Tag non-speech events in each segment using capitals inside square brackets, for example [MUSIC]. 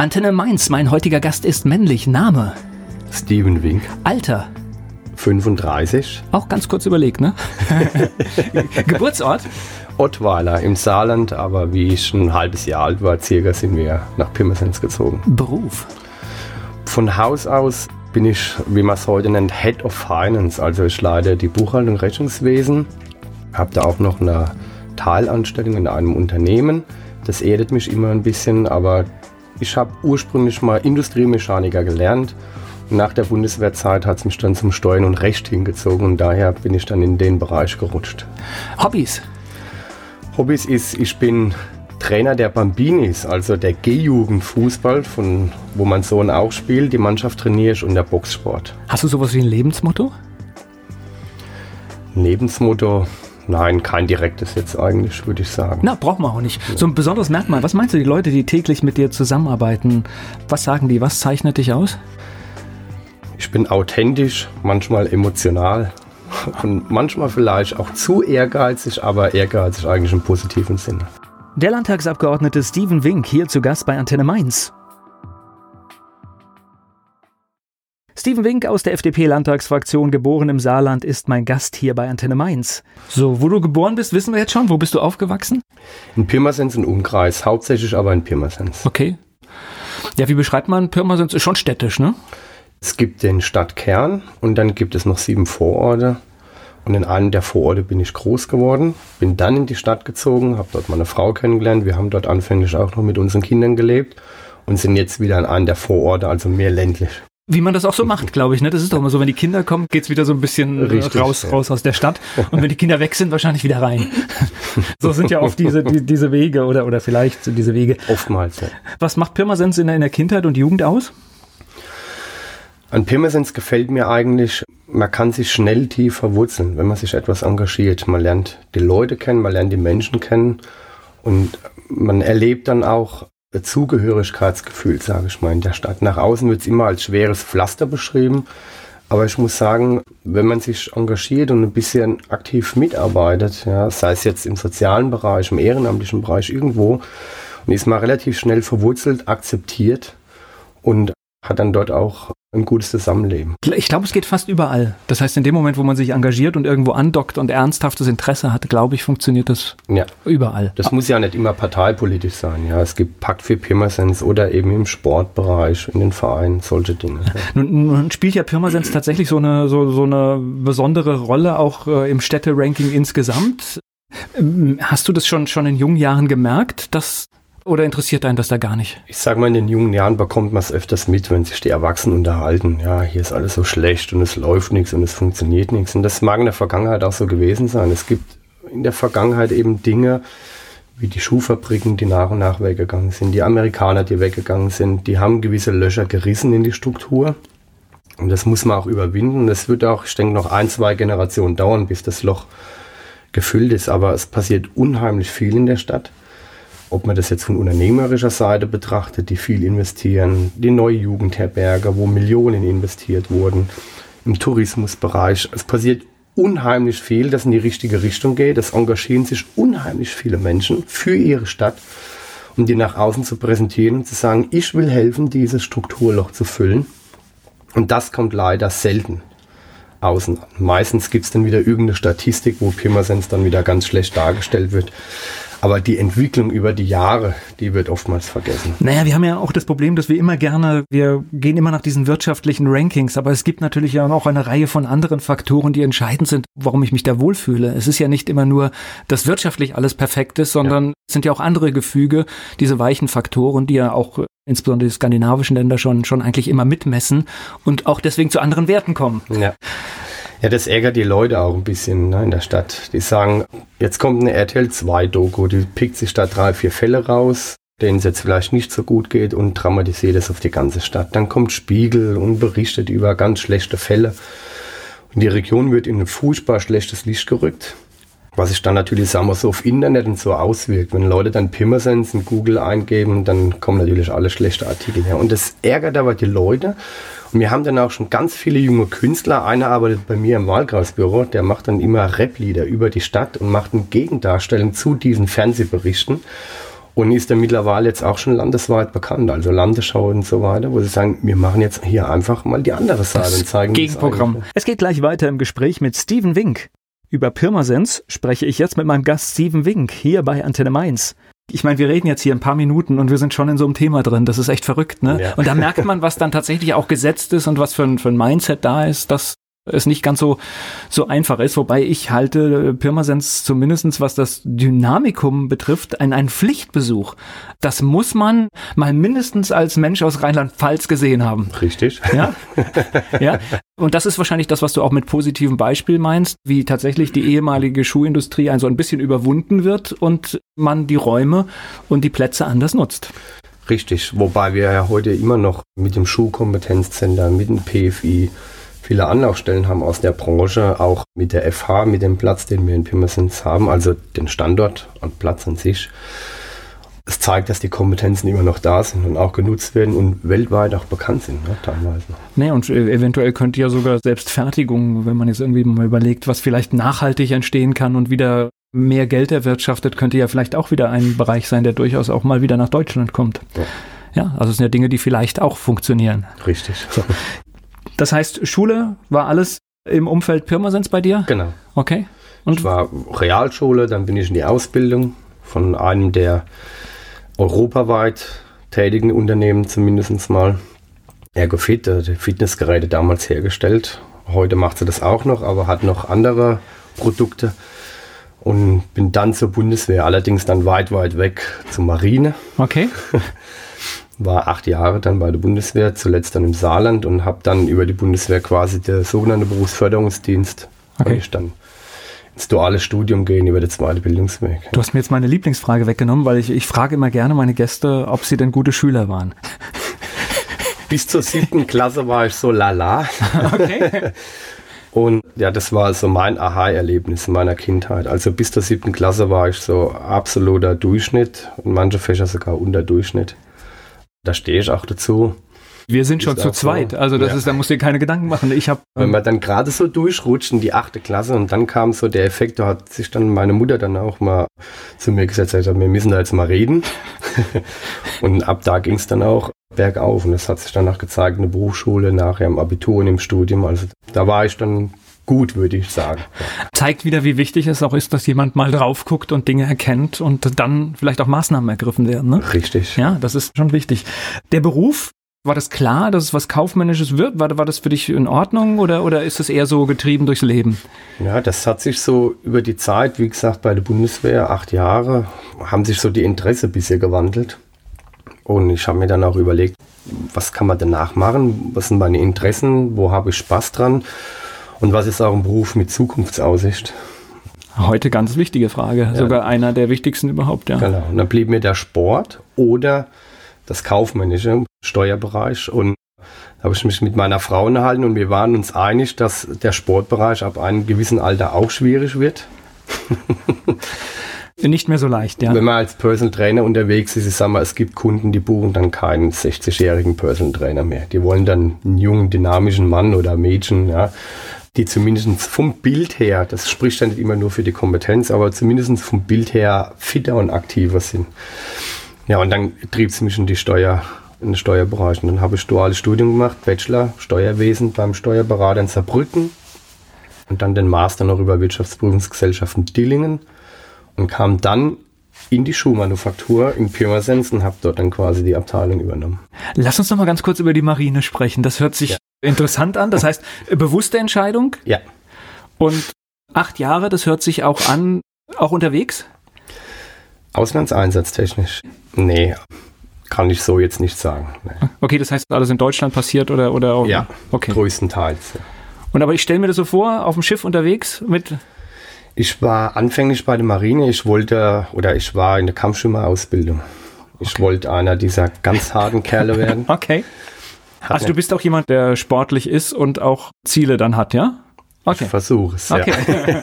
Antenne Mainz, mein heutiger Gast ist männlich. Name? Steven Wink. Alter? 35. Auch ganz kurz überlegt, ne? [LAUGHS] Geburtsort? Ottweiler im Saarland, aber wie ich schon ein halbes Jahr alt war, circa, sind wir nach Pirmasens gezogen. Beruf? Von Haus aus bin ich, wie man es heute nennt, Head of Finance. Also ich leite die Buchhaltung und Rechnungswesen, habe da auch noch eine Teilanstellung in einem Unternehmen. Das erdet mich immer ein bisschen, aber ich habe ursprünglich mal Industriemechaniker gelernt. nach der Bundeswehrzeit hat es mich dann zum Steuern und Recht hingezogen und daher bin ich dann in den Bereich gerutscht. Hobbys? Hobbys ist, ich bin Trainer der Bambinis, also der G-Jugend-Fußball, von wo mein Sohn auch spielt. Die Mannschaft trainiere ich und der Boxsport. Hast du sowas wie ein Lebensmotto? Lebensmotto, Nein, kein direktes jetzt eigentlich, würde ich sagen. Na, braucht man auch nicht. So ein besonderes Merkmal. Was meinst du, die Leute, die täglich mit dir zusammenarbeiten, was sagen die? Was zeichnet dich aus? Ich bin authentisch, manchmal emotional [LAUGHS] und manchmal vielleicht auch zu ehrgeizig, aber ehrgeizig eigentlich im positiven Sinne. Der Landtagsabgeordnete Steven Wink hier zu Gast bei Antenne Mainz. Steven Wink aus der FDP-Landtagsfraktion, geboren im Saarland, ist mein Gast hier bei Antenne Mainz. So, wo du geboren bist, wissen wir jetzt schon. Wo bist du aufgewachsen? In Pirmasens im Umkreis, hauptsächlich aber in Pirmasens. Okay. Ja, wie beschreibt man Pirmasens? Ist schon städtisch, ne? Es gibt den Stadtkern und dann gibt es noch sieben Vororte. Und in einem der Vororte bin ich groß geworden, bin dann in die Stadt gezogen, habe dort meine Frau kennengelernt. Wir haben dort anfänglich auch noch mit unseren Kindern gelebt und sind jetzt wieder in einem der Vororte, also mehr ländlich. Wie man das auch so macht, glaube ich. Ne? Das ist doch immer so, wenn die Kinder kommen, geht's wieder so ein bisschen Richtig, raus, ja. raus aus der Stadt. Und wenn die Kinder weg sind, wahrscheinlich wieder rein. [LAUGHS] so sind ja oft diese, die, diese Wege oder, oder vielleicht diese Wege. Oftmals, ja. Was macht Pirmasens in der, in der Kindheit und Jugend aus? An Pirmasens gefällt mir eigentlich, man kann sich schnell tief verwurzeln, wenn man sich etwas engagiert. Man lernt die Leute kennen, man lernt die Menschen kennen und man erlebt dann auch Zugehörigkeitsgefühl, sage ich mal, in der Stadt. Nach außen wird es immer als schweres Pflaster beschrieben. Aber ich muss sagen, wenn man sich engagiert und ein bisschen aktiv mitarbeitet, ja, sei es jetzt im sozialen Bereich, im ehrenamtlichen Bereich, irgendwo, und ist mal relativ schnell verwurzelt, akzeptiert und hat dann dort auch ein gutes Zusammenleben. Ich glaube, es geht fast überall. Das heißt, in dem Moment, wo man sich engagiert und irgendwo andockt und ernsthaftes Interesse hat, glaube ich, funktioniert das ja. überall. Das muss ja nicht immer parteipolitisch sein. Ja, es gibt Pakt für Pirmasens oder eben im Sportbereich, in den Vereinen, solche Dinge. Ja. Nun, nun, spielt ja Pirmasens tatsächlich so eine, so, so eine besondere Rolle auch äh, im Städteranking insgesamt. Ähm, hast du das schon, schon in jungen Jahren gemerkt, dass oder interessiert einen das da gar nicht? Ich sage mal, in den jungen Jahren bekommt man es öfters mit, wenn sich die Erwachsenen unterhalten. Ja, hier ist alles so schlecht und es läuft nichts und es funktioniert nichts. Und das mag in der Vergangenheit auch so gewesen sein. Es gibt in der Vergangenheit eben Dinge, wie die Schuhfabriken, die nach und nach weggegangen sind, die Amerikaner, die weggegangen sind, die haben gewisse Löcher gerissen in die Struktur. Und das muss man auch überwinden. Das wird auch, ich denke, noch ein, zwei Generationen dauern, bis das Loch gefüllt ist. Aber es passiert unheimlich viel in der Stadt. Ob man das jetzt von unternehmerischer Seite betrachtet, die viel investieren, die neue Jugendherberge, wo Millionen investiert wurden, im Tourismusbereich. Es passiert unheimlich viel, das in die richtige Richtung geht. Es engagieren sich unheimlich viele Menschen für ihre Stadt, um die nach außen zu präsentieren und zu sagen, ich will helfen, dieses Strukturloch zu füllen. Und das kommt leider selten außen. Meistens gibt es dann wieder irgendeine Statistik, wo Pirmasens dann wieder ganz schlecht dargestellt wird. Aber die Entwicklung über die Jahre, die wird oftmals vergessen. Naja, wir haben ja auch das Problem, dass wir immer gerne, wir gehen immer nach diesen wirtschaftlichen Rankings, aber es gibt natürlich ja auch eine Reihe von anderen Faktoren, die entscheidend sind, warum ich mich da wohlfühle. Es ist ja nicht immer nur, dass wirtschaftlich alles perfekt ist, sondern ja. es sind ja auch andere Gefüge, diese weichen Faktoren, die ja auch insbesondere die skandinavischen Länder schon, schon eigentlich immer mitmessen und auch deswegen zu anderen Werten kommen. Ja. Ja, das ärgert die Leute auch ein bisschen ne, in der Stadt. Die sagen, jetzt kommt eine RTL 2 Doku, die pickt sich da drei, vier Fälle raus, denen es jetzt vielleicht nicht so gut geht und dramatisiert es auf die ganze Stadt. Dann kommt Spiegel und berichtet über ganz schlechte Fälle. Und die Region wird in ein furchtbar schlechtes Licht gerückt. Was sich dann natürlich, sagen wir so, auf Internet und so auswirkt. Wenn Leute dann Pirmasens in Google eingeben, dann kommen natürlich alle schlechte Artikel her. Und das ärgert aber die Leute. Und wir haben dann auch schon ganz viele junge Künstler. Einer arbeitet bei mir im Wahlkreisbüro, der macht dann immer Rap-Lieder über die Stadt und macht eine Gegendarstellung zu diesen Fernsehberichten. und ist dann mittlerweile jetzt auch schon landesweit bekannt, also Landesschau und so weiter, wo sie sagen, wir machen jetzt hier einfach mal die andere Seite das und zeigen Gegenprogramm. Es geht gleich weiter im Gespräch mit Steven Wink. Über Pirmasens spreche ich jetzt mit meinem Gast Steven Wink hier bei Antenne Mainz. Ich meine, wir reden jetzt hier ein paar Minuten und wir sind schon in so einem Thema drin. Das ist echt verrückt, ne? Ja. Und da merkt man, was dann tatsächlich auch gesetzt ist und was für ein, für ein Mindset da ist, das es nicht ganz so, so einfach ist, wobei ich halte Pirmasens zumindestens was das Dynamikum betrifft, ein, ein Pflichtbesuch. Das muss man mal mindestens als Mensch aus Rheinland-Pfalz gesehen haben. Richtig. Ja? [LAUGHS] ja. Und das ist wahrscheinlich das, was du auch mit positivem Beispiel meinst, wie tatsächlich die ehemalige Schuhindustrie ein so ein bisschen überwunden wird und man die Räume und die Plätze anders nutzt. Richtig, wobei wir ja heute immer noch mit dem Schuhkompetenzzentrum, mit dem PFI, viele Anlaufstellen haben aus der Branche, auch mit der FH, mit dem Platz, den wir in Pirmasens haben, also den Standort und Platz an sich. Es zeigt, dass die Kompetenzen immer noch da sind und auch genutzt werden und weltweit auch bekannt sind, ne, teilweise. Nee, und eventuell könnte ja sogar selbst Fertigung, wenn man jetzt irgendwie mal überlegt, was vielleicht nachhaltig entstehen kann und wieder mehr Geld erwirtschaftet, könnte ja vielleicht auch wieder ein Bereich sein, der durchaus auch mal wieder nach Deutschland kommt. Ja. Ja, also es sind ja Dinge, die vielleicht auch funktionieren. Richtig. So. [LAUGHS] Das heißt, Schule war alles im Umfeld Pirmasens bei dir? Genau. Okay. Und ich war Realschule, dann bin ich in die Ausbildung von einem der europaweit tätigen Unternehmen zumindest mal. Ergofit, die Fitnessgeräte damals hergestellt. Heute macht sie das auch noch, aber hat noch andere Produkte. Und bin dann zur Bundeswehr, allerdings dann weit, weit weg zur Marine. Okay. [LAUGHS] war acht Jahre dann bei der Bundeswehr, zuletzt dann im Saarland und habe dann über die Bundeswehr quasi der sogenannte Berufsförderungsdienst, okay. ich dann ins duale Studium gehen über den zweiten Bildungsweg. Du hast mir jetzt meine Lieblingsfrage weggenommen, weil ich, ich frage immer gerne meine Gäste, ob sie denn gute Schüler waren. [LAUGHS] Bis zur siebten Klasse war ich so lala. Okay. [LAUGHS] Und ja, das war so mein Aha-Erlebnis in meiner Kindheit. Also bis zur siebten Klasse war ich so absoluter Durchschnitt und manche Fächer sogar unter Durchschnitt. Da stehe ich auch dazu. Wir sind schon zu zweit, also das ja. ist, da musst du dir keine Gedanken machen. Ich habe, wenn man dann gerade so durchrutscht in die achte Klasse und dann kam so der Effekt, da hat sich dann meine Mutter dann auch mal zu mir gesagt, wir müssen da jetzt mal reden. [LAUGHS] und ab da ging es dann auch bergauf und das hat sich danach gezeigt in der Berufsschule, nachher im Abitur und im Studium. Also da war ich dann gut, würde ich sagen. Zeigt wieder, wie wichtig es auch ist, dass jemand mal drauf guckt und Dinge erkennt und dann vielleicht auch Maßnahmen ergriffen werden. Ne? Richtig. Ja, das ist schon wichtig. Der Beruf, war das klar, dass es was Kaufmännisches wird? War, war das für dich in Ordnung oder, oder ist es eher so getrieben durchs Leben? Ja, das hat sich so über die Zeit, wie gesagt, bei der Bundeswehr, acht Jahre, haben sich so die Interesse bisher gewandelt. Und ich habe mir dann auch überlegt, was kann man danach machen? Was sind meine Interessen? Wo habe ich Spaß dran? Und was ist auch ein Beruf mit Zukunftsaussicht? Heute ganz wichtige Frage, ja. sogar einer der wichtigsten überhaupt, ja. Genau. Und dann blieb mir der Sport oder das kaufmännische Steuerbereich und da habe ich mich mit meiner Frau unterhalten und wir waren uns einig, dass der Sportbereich ab einem gewissen Alter auch schwierig wird. [LAUGHS] Nicht mehr so leicht, ja. Wenn man als Personal Trainer unterwegs ist, ich sage mal, es gibt Kunden, die buchen dann keinen 60-jährigen Personal Trainer mehr. Die wollen dann einen jungen, dynamischen Mann oder Mädchen, ja, die zumindest vom Bild her, das spricht ja nicht immer nur für die Kompetenz, aber zumindest vom Bild her fitter und aktiver sind. Ja, und dann trieb es mich in die Steuer, in den Steuerbereich. Und dann habe ich duales Studium gemacht, Bachelor, Steuerwesen beim Steuerberater in Saarbrücken und dann den Master noch über Wirtschaftsprüfungsgesellschaft in Dillingen und kam dann in die Schuhmanufaktur in Pirmasens und habe dort dann quasi die Abteilung übernommen. Lass uns noch mal ganz kurz über die Marine sprechen. Das hört sich ja. Interessant an. Das heißt, bewusste Entscheidung? Ja. Und acht Jahre, das hört sich auch an, auch unterwegs? Auslandseinsatztechnisch? Nee, kann ich so jetzt nicht sagen. Nee. Okay, das heißt, alles in Deutschland passiert oder, oder auch? Ja, okay. größtenteils. Und aber ich stelle mir das so vor, auf dem Schiff unterwegs mit. Ich war anfänglich bei der Marine. Ich wollte, oder ich war in der Kampfschwimmerausbildung. Ich okay. wollte einer dieser ganz harten Kerle werden. [LAUGHS] okay. Hat also du bist auch jemand, der sportlich ist und auch Ziele dann hat, ja? Okay. Ich versuche es. Okay.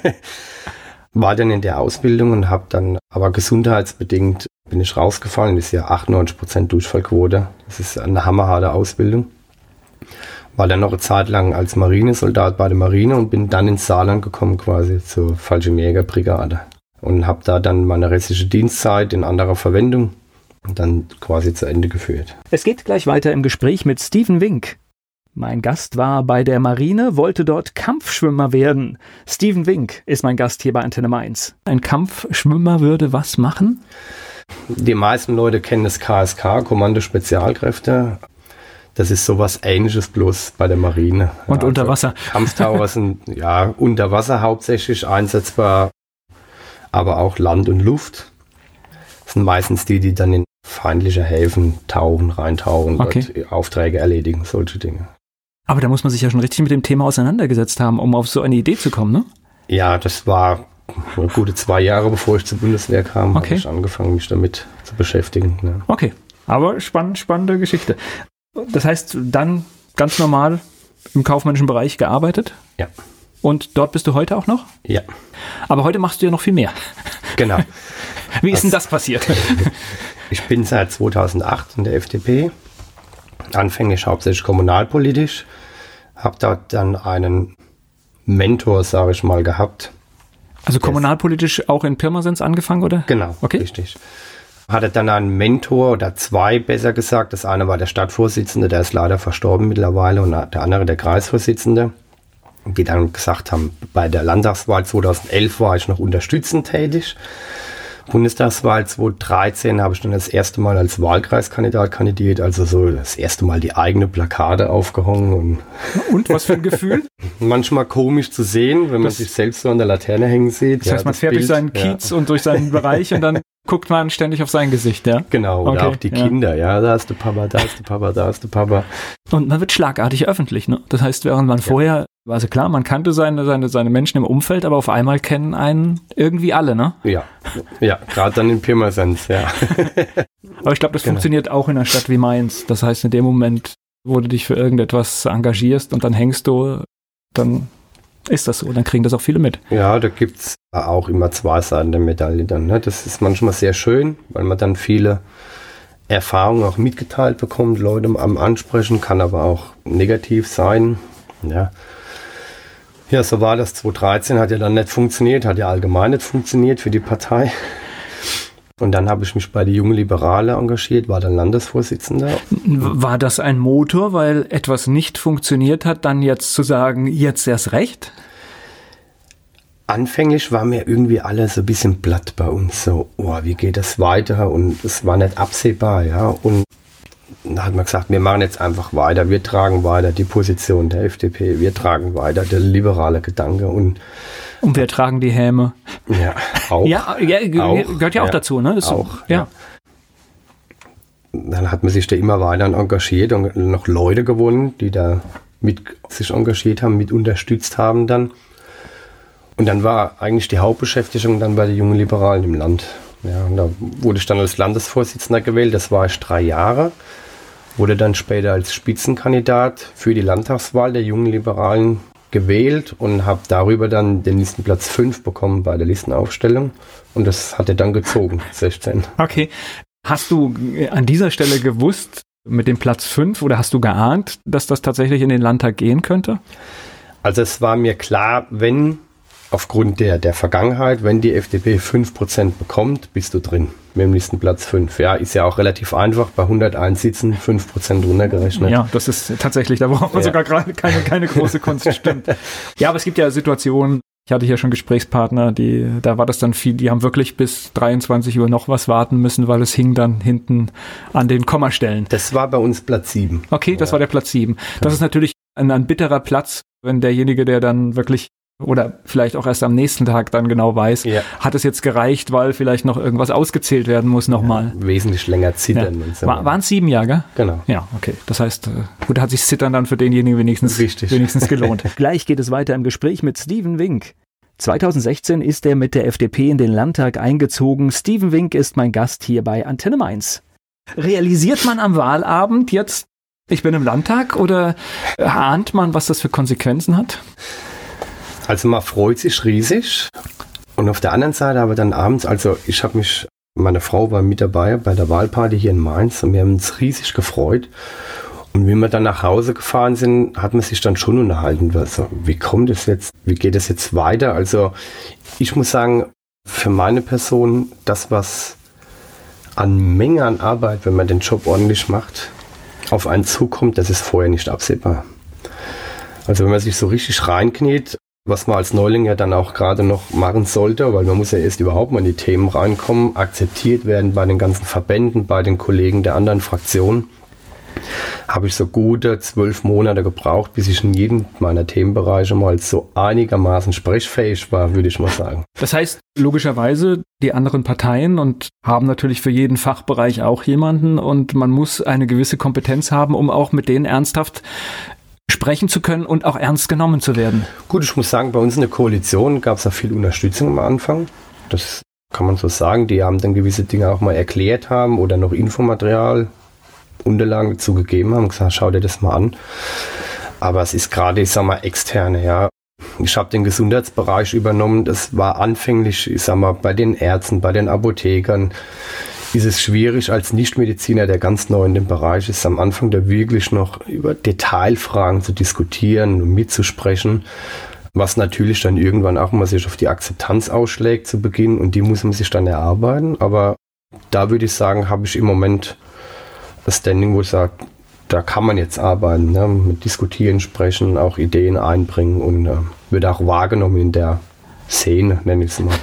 Ja. [LAUGHS] war dann in der Ausbildung und habe dann aber gesundheitsbedingt bin ich rausgefallen. Das ist ja 98% Durchfallquote. Das ist eine hammerharte Ausbildung. War dann noch eine Zeit lang als Marinesoldat bei der Marine und bin dann ins Saarland gekommen quasi zur Fallschirmjägerbrigade. Und habe da dann meine restliche Dienstzeit in anderer Verwendung dann quasi zu Ende geführt. Es geht gleich weiter im Gespräch mit Steven Wink. Mein Gast war bei der Marine, wollte dort Kampfschwimmer werden. Steven Wink ist mein Gast hier bei Antenne Mainz. Ein Kampfschwimmer würde was machen? Die meisten Leute kennen das KSK, Kommando Spezialkräfte. Das ist sowas ähnliches bloß bei der Marine. Und ja, unter Wasser. Also [LAUGHS] Kampftaucher sind ja unter Wasser hauptsächlich einsetzbar, aber auch Land und Luft. Das sind meistens die, die dann in feindliche Häfen tauchen, reintauchen, okay. Aufträge erledigen, solche Dinge. Aber da muss man sich ja schon richtig mit dem Thema auseinandergesetzt haben, um auf so eine Idee zu kommen, ne? Ja, das war gute zwei Jahre, bevor ich zur Bundeswehr kam, okay. habe ich angefangen, mich damit zu beschäftigen. Ja. Okay, aber spannend, spannende Geschichte. Das heißt, dann ganz normal im kaufmännischen Bereich gearbeitet? Ja. Und dort bist du heute auch noch? Ja. Aber heute machst du ja noch viel mehr. Genau. [LAUGHS] Wie ist das, denn das passiert? [LAUGHS] ich bin seit 2008 in der FDP, anfänglich hauptsächlich kommunalpolitisch, habe dort dann einen Mentor, sage ich mal, gehabt. Also kommunalpolitisch auch in Pirmasens angefangen, oder? Genau, okay. richtig. Hatte dann einen Mentor oder zwei, besser gesagt. Das eine war der Stadtvorsitzende, der ist leider verstorben mittlerweile, und der andere der Kreisvorsitzende die dann gesagt haben, bei der Landtagswahl 2011 war ich noch unterstützend tätig. Bundestagswahl 2013 habe ich dann das erste Mal als Wahlkreiskandidat kandidiert, also so das erste Mal die eigene Plakate aufgehangen. Und, und was für ein Gefühl? [LAUGHS] Manchmal komisch zu sehen, wenn man sich selbst so an der Laterne hängen sieht. Das heißt, man das fährt Bild, durch seinen Kiez ja. und durch seinen Bereich und dann [LAUGHS] guckt man ständig auf sein Gesicht, ja? Genau, oder okay, auch die ja. Kinder, ja, da ist der Papa, da ist der Papa, da ist der Papa. Und man wird schlagartig öffentlich, ne? Das heißt, während man ja. vorher, also klar, man kannte seine, seine, seine Menschen im Umfeld, aber auf einmal kennen einen irgendwie alle, ne? Ja, ja, gerade dann in Pirmasens, ja. [LAUGHS] aber ich glaube, das genau. funktioniert auch in einer Stadt wie Mainz. Das heißt, in dem Moment, wo du dich für irgendetwas engagierst und dann hängst du, dann ist das so, dann kriegen das auch viele mit. Ja, da gibt es auch immer zwei Seiten der Medaille dann. Ne? Das ist manchmal sehr schön, weil man dann viele Erfahrungen auch mitgeteilt bekommt, Leute am Ansprechen, kann aber auch negativ sein. Ja. Ja, so war das 2013, hat ja dann nicht funktioniert, hat ja allgemein nicht funktioniert für die Partei. Und dann habe ich mich bei der Jungen Liberale engagiert, war dann Landesvorsitzender. War das ein Motor, weil etwas nicht funktioniert hat, dann jetzt zu sagen, jetzt erst recht? Anfänglich war mir irgendwie alles so ein bisschen platt bei uns. So, oh, wie geht das weiter? Und es war nicht absehbar, ja. Und dann hat man gesagt, wir machen jetzt einfach weiter, wir tragen weiter die Position der FDP, wir tragen weiter der liberale Gedanke und und wir tragen die Häme. Ja, auch. ja, ja auch, gehört ja auch ja, dazu, ne? Das auch, ja. ja. Dann hat man sich da immer weiter engagiert und noch Leute gewonnen, die da mit sich engagiert haben, mit unterstützt haben dann. Und dann war eigentlich die Hauptbeschäftigung dann bei den jungen Liberalen im Land. Ja, und da wurde ich dann als Landesvorsitzender gewählt, das war ich drei Jahre. Wurde dann später als Spitzenkandidat für die Landtagswahl der jungen Liberalen gewählt und habe darüber dann den Listenplatz 5 bekommen bei der Listenaufstellung. Und das hat er dann gezogen, [LAUGHS] 16. Okay. Hast du an dieser Stelle gewusst, mit dem Platz 5 oder hast du geahnt, dass das tatsächlich in den Landtag gehen könnte? Also es war mir klar, wenn aufgrund der, der Vergangenheit, wenn die FDP 5% bekommt, bist du drin mit dem nächsten Platz 5. Ja, ist ja auch relativ einfach, bei 101 Sitzen 5% runtergerechnet. Ja, das ist tatsächlich, da braucht man ja. sogar gerade keine, keine große Kunst, stimmt. [LAUGHS] Ja, aber es gibt ja Situationen, ich hatte hier schon Gesprächspartner, die, da war das dann viel, die haben wirklich bis 23 Uhr noch was warten müssen, weil es hing dann hinten an den Kommastellen. Das war bei uns Platz 7. Okay, das ja. war der Platz 7. Das ist natürlich ein, ein bitterer Platz, wenn derjenige, der dann wirklich oder vielleicht auch erst am nächsten Tag dann genau weiß, ja. hat es jetzt gereicht, weil vielleicht noch irgendwas ausgezählt werden muss nochmal. Ja, wesentlich länger zittern. Ja. War, waren es sieben Jahre? Genau. Ja, okay. Das heißt, äh, gut, hat sich Zittern dann für denjenigen wenigstens, wenigstens gelohnt. [LAUGHS] Gleich geht es weiter im Gespräch mit Steven Wink. 2016 ist er mit der FDP in den Landtag eingezogen. Steven Wink ist mein Gast hier bei Antenne Mainz. Realisiert man am Wahlabend jetzt, ich bin im Landtag oder ahnt man, was das für Konsequenzen hat? Also man freut sich riesig. Und auf der anderen Seite aber dann abends, also ich habe mich, meine Frau war mit dabei bei der Wahlparty hier in Mainz und wir haben uns riesig gefreut. Und wie wir dann nach Hause gefahren sind, hat man sich dann schon unterhalten. Also, wie kommt es jetzt? Wie geht es jetzt weiter? Also ich muss sagen, für meine Person, das, was an Menge an Arbeit, wenn man den Job ordentlich macht, auf einen zukommt, das ist vorher nicht absehbar. Also wenn man sich so richtig reinkniet, was man als Neuling ja dann auch gerade noch machen sollte, weil man muss ja erst überhaupt mal in die Themen reinkommen, akzeptiert werden bei den ganzen Verbänden, bei den Kollegen der anderen Fraktionen habe ich so gute zwölf Monate gebraucht, bis ich in jedem meiner Themenbereiche mal so einigermaßen sprechfähig war, würde ich mal sagen. Das heißt, logischerweise, die anderen Parteien und haben natürlich für jeden Fachbereich auch jemanden und man muss eine gewisse Kompetenz haben, um auch mit denen ernsthaft sprechen zu können und auch ernst genommen zu werden. Gut, ich muss sagen, bei uns in der Koalition gab es da viel Unterstützung am Anfang. Das kann man so sagen. Die haben dann gewisse Dinge auch mal erklärt haben oder noch Infomaterial Unterlagen dazu gegeben haben, gesagt, schau dir das mal an. Aber es ist gerade, ich sag mal, externe, ja. Ich habe den Gesundheitsbereich übernommen. Das war anfänglich, ich sag mal, bei den Ärzten, bei den Apothekern ist es schwierig als Nichtmediziner, der ganz neu in dem Bereich ist, am Anfang da wirklich noch über Detailfragen zu diskutieren und mitzusprechen, was natürlich dann irgendwann auch mal sich auf die Akzeptanz ausschlägt zu Beginn und die muss man sich dann erarbeiten. Aber da würde ich sagen, habe ich im Moment das Standing, wo ich sage, da kann man jetzt arbeiten, ne? mit diskutieren, sprechen, auch Ideen einbringen und äh, wird auch wahrgenommen in der Szene, nenne ich es mal.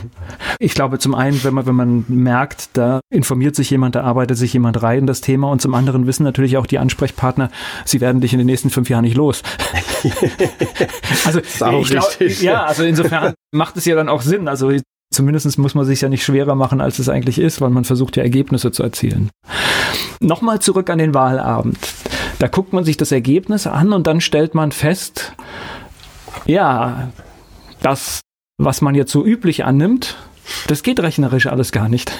Ich glaube, zum einen, wenn man, wenn man merkt, da informiert sich jemand, da arbeitet sich jemand rein in das Thema und zum anderen wissen natürlich auch die Ansprechpartner, sie werden dich in den nächsten fünf Jahren nicht los. [LAUGHS] also, ich glaub, ja, also insofern macht es ja dann auch Sinn. Also zumindest muss man sich ja nicht schwerer machen, als es eigentlich ist, weil man versucht ja Ergebnisse zu erzielen. Nochmal zurück an den Wahlabend. Da guckt man sich das Ergebnis an und dann stellt man fest, ja, das, was man jetzt so üblich annimmt, das geht rechnerisch alles gar nicht.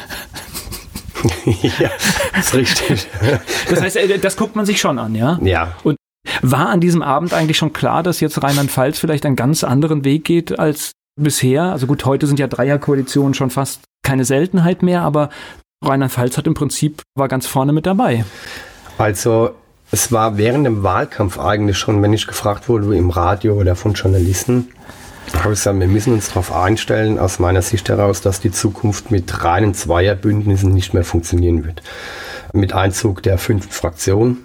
[LAUGHS] ja, ist richtig. [LAUGHS] Das heißt, äh, das guckt man sich schon an, ja? Ja. Und war an diesem Abend eigentlich schon klar, dass jetzt Rheinland-Pfalz vielleicht einen ganz anderen Weg geht als bisher? Also gut, heute sind ja Dreierkoalitionen schon fast keine Seltenheit mehr, aber Rheinland-Pfalz hat im Prinzip, war ganz vorne mit dabei. Also es war während dem Wahlkampf eigentlich schon, wenn ich gefragt wurde im Radio oder von Journalisten, habe gesagt, wir müssen uns darauf einstellen, aus meiner Sicht heraus, dass die Zukunft mit reinen Zweierbündnissen nicht mehr funktionieren wird. Mit Einzug der fünften Fraktion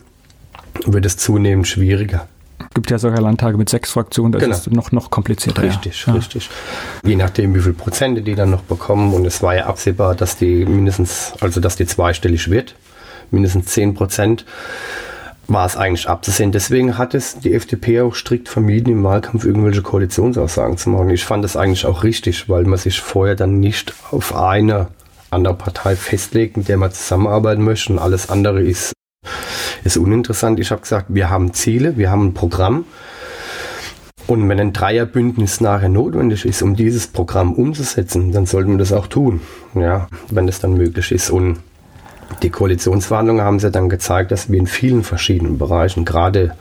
wird es zunehmend schwieriger gibt ja sogar Landtage mit sechs Fraktionen, das genau. ist noch, noch komplizierter. Richtig, ja. richtig. Je nachdem, wie viele Prozente die dann noch bekommen. Und es war ja absehbar, dass die mindestens, also dass die zweistellig wird, mindestens zehn Prozent war es eigentlich abzusehen. Deswegen hat es die FDP auch strikt vermieden, im Wahlkampf irgendwelche Koalitionsaussagen zu machen. Ich fand das eigentlich auch richtig, weil man sich vorher dann nicht auf eine andere Partei festlegt, mit der man zusammenarbeiten möchte und alles andere ist ist uninteressant. Ich habe gesagt, wir haben Ziele, wir haben ein Programm. Und wenn ein Dreierbündnis nachher notwendig ist, um dieses Programm umzusetzen, dann sollten wir das auch tun, ja, wenn das dann möglich ist. Und die Koalitionsverhandlungen haben sie dann gezeigt, dass wir in vielen verschiedenen Bereichen, gerade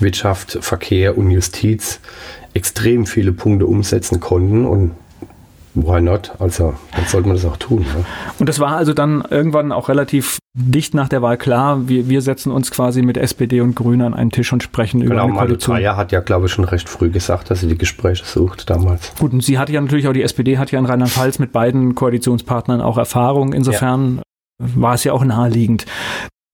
Wirtschaft, Verkehr und Justiz, extrem viele Punkte umsetzen konnten. Und why not? Also, dann sollte man das auch tun. Ne? Und das war also dann irgendwann auch relativ dicht nach der Wahl klar. Wir, wir setzen uns quasi mit SPD und Grünen an einen Tisch und sprechen genau, über eine Koalition. Genau, hat ja, glaube ich, schon recht früh gesagt, dass sie die Gespräche sucht damals. Gut, und sie hatte ja natürlich auch, die SPD hat ja in Rheinland-Pfalz mit beiden Koalitionspartnern auch Erfahrung. Insofern ja. War es ja auch naheliegend.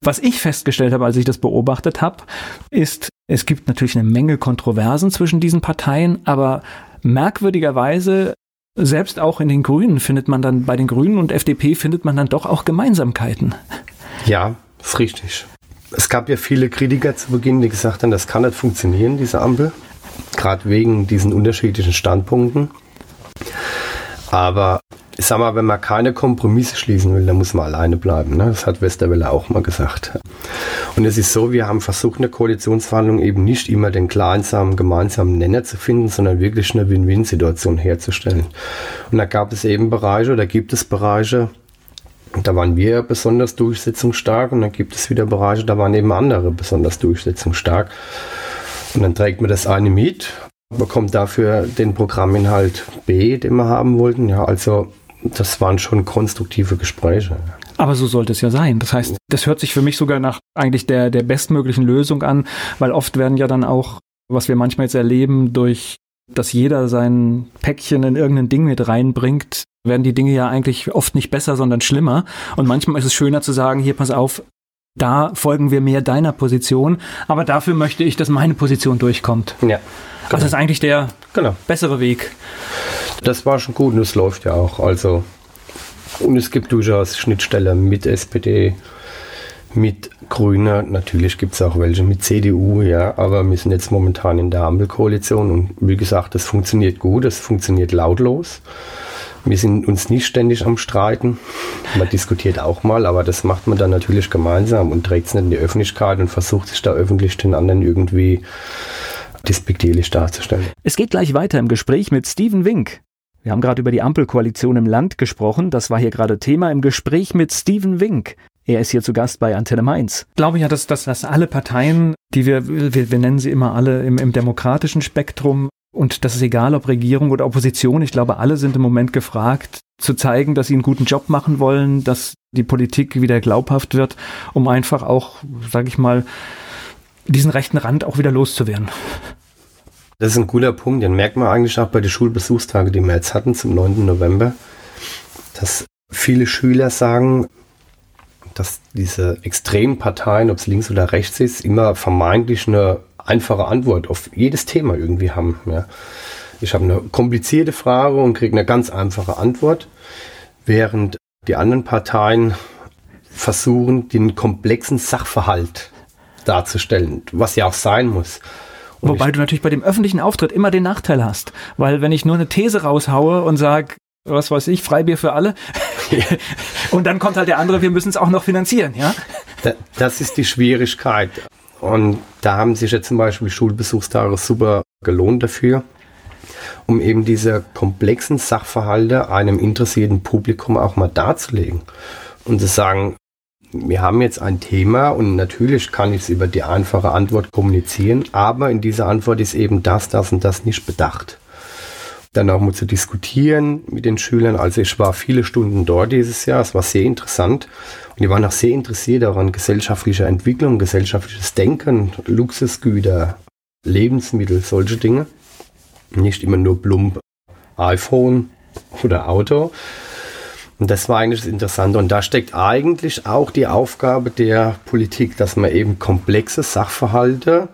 Was ich festgestellt habe, als ich das beobachtet habe, ist, es gibt natürlich eine Menge Kontroversen zwischen diesen Parteien, aber merkwürdigerweise selbst auch in den Grünen findet man dann, bei den Grünen und FDP findet man dann doch auch Gemeinsamkeiten. Ja, ist richtig. Es gab ja viele Kritiker zu Beginn, die gesagt haben, das kann nicht funktionieren, diese Ampel. Gerade wegen diesen unterschiedlichen Standpunkten. Aber ich sag mal, wenn man keine Kompromisse schließen will, dann muss man alleine bleiben. Ne? Das hat Westerwelle auch mal gesagt. Und es ist so, wir haben versucht, in der Koalitionsverhandlung eben nicht immer den kleinsamen, gemeinsamen Nenner zu finden, sondern wirklich eine Win-Win-Situation herzustellen. Und da gab es eben Bereiche oder gibt es Bereiche, da waren wir besonders durchsetzungsstark und dann gibt es wieder Bereiche, da waren eben andere besonders durchsetzungsstark. Und dann trägt man das eine mit, bekommt dafür den Programminhalt B, den wir haben wollten. Ja, also das waren schon konstruktive Gespräche. Aber so sollte es ja sein. Das heißt, das hört sich für mich sogar nach eigentlich der, der bestmöglichen Lösung an, weil oft werden ja dann auch, was wir manchmal jetzt erleben, durch dass jeder sein Päckchen in irgendein Ding mit reinbringt, werden die Dinge ja eigentlich oft nicht besser, sondern schlimmer. Und manchmal ist es schöner zu sagen, hier pass auf, da folgen wir mehr deiner Position, aber dafür möchte ich, dass meine Position durchkommt. Ja. Genau. Also das ist eigentlich der genau. bessere Weg. Das war schon gut und es läuft ja auch. Also und es gibt durchaus Schnittstellen mit SPD, mit Grüne, natürlich gibt es auch welche mit CDU, ja, aber wir sind jetzt momentan in der Ampelkoalition und wie gesagt, das funktioniert gut, das funktioniert lautlos. Wir sind uns nicht ständig am Streiten. Man diskutiert auch mal, aber das macht man dann natürlich gemeinsam und trägt es nicht in die Öffentlichkeit und versucht sich da öffentlich den anderen irgendwie despektierlich darzustellen. Es geht gleich weiter im Gespräch mit Steven Wink. Wir haben gerade über die Ampelkoalition im Land gesprochen. Das war hier gerade Thema im Gespräch mit Steven Wink. Er ist hier zu Gast bei Antenne Mainz. Ich glaube ja, dass, dass, dass alle Parteien, die wir, wir, wir nennen sie immer alle im, im demokratischen Spektrum, und das ist egal, ob Regierung oder Opposition, ich glaube, alle sind im Moment gefragt, zu zeigen, dass sie einen guten Job machen wollen, dass die Politik wieder glaubhaft wird, um einfach auch, sage ich mal, diesen rechten Rand auch wieder loszuwerden. Das ist ein cooler Punkt, den merkt man eigentlich auch bei den Schulbesuchstagen, die wir jetzt hatten zum 9. November, dass viele Schüler sagen, dass diese extremen Parteien, ob es links oder rechts ist, immer vermeintlich eine einfache Antwort auf jedes Thema irgendwie haben. Ja. Ich habe eine komplizierte Frage und kriege eine ganz einfache Antwort, während die anderen Parteien versuchen, den komplexen Sachverhalt darzustellen, was ja auch sein muss. Und Wobei du natürlich bei dem öffentlichen Auftritt immer den Nachteil hast, weil wenn ich nur eine These raushaue und sage, was weiß ich, Freibier für alle. [LAUGHS] und dann kommt halt der andere, wir müssen es auch noch finanzieren, ja? Das ist die Schwierigkeit. Und da haben sich jetzt zum Beispiel Schulbesuchstage super gelohnt dafür, um eben diese komplexen Sachverhalte einem interessierten Publikum auch mal darzulegen. Und zu sagen, wir haben jetzt ein Thema und natürlich kann ich es über die einfache Antwort kommunizieren, aber in dieser Antwort ist eben das, das und das nicht bedacht dann auch mal zu diskutieren mit den Schülern. Also ich war viele Stunden dort dieses Jahr, es war sehr interessant und die waren auch sehr interessiert daran, gesellschaftliche Entwicklung, gesellschaftliches Denken, Luxusgüter, Lebensmittel, solche Dinge. Nicht immer nur plump iPhone oder Auto. Und das war eigentlich das Interessante. Und da steckt eigentlich auch die Aufgabe der Politik, dass man eben komplexe Sachverhalte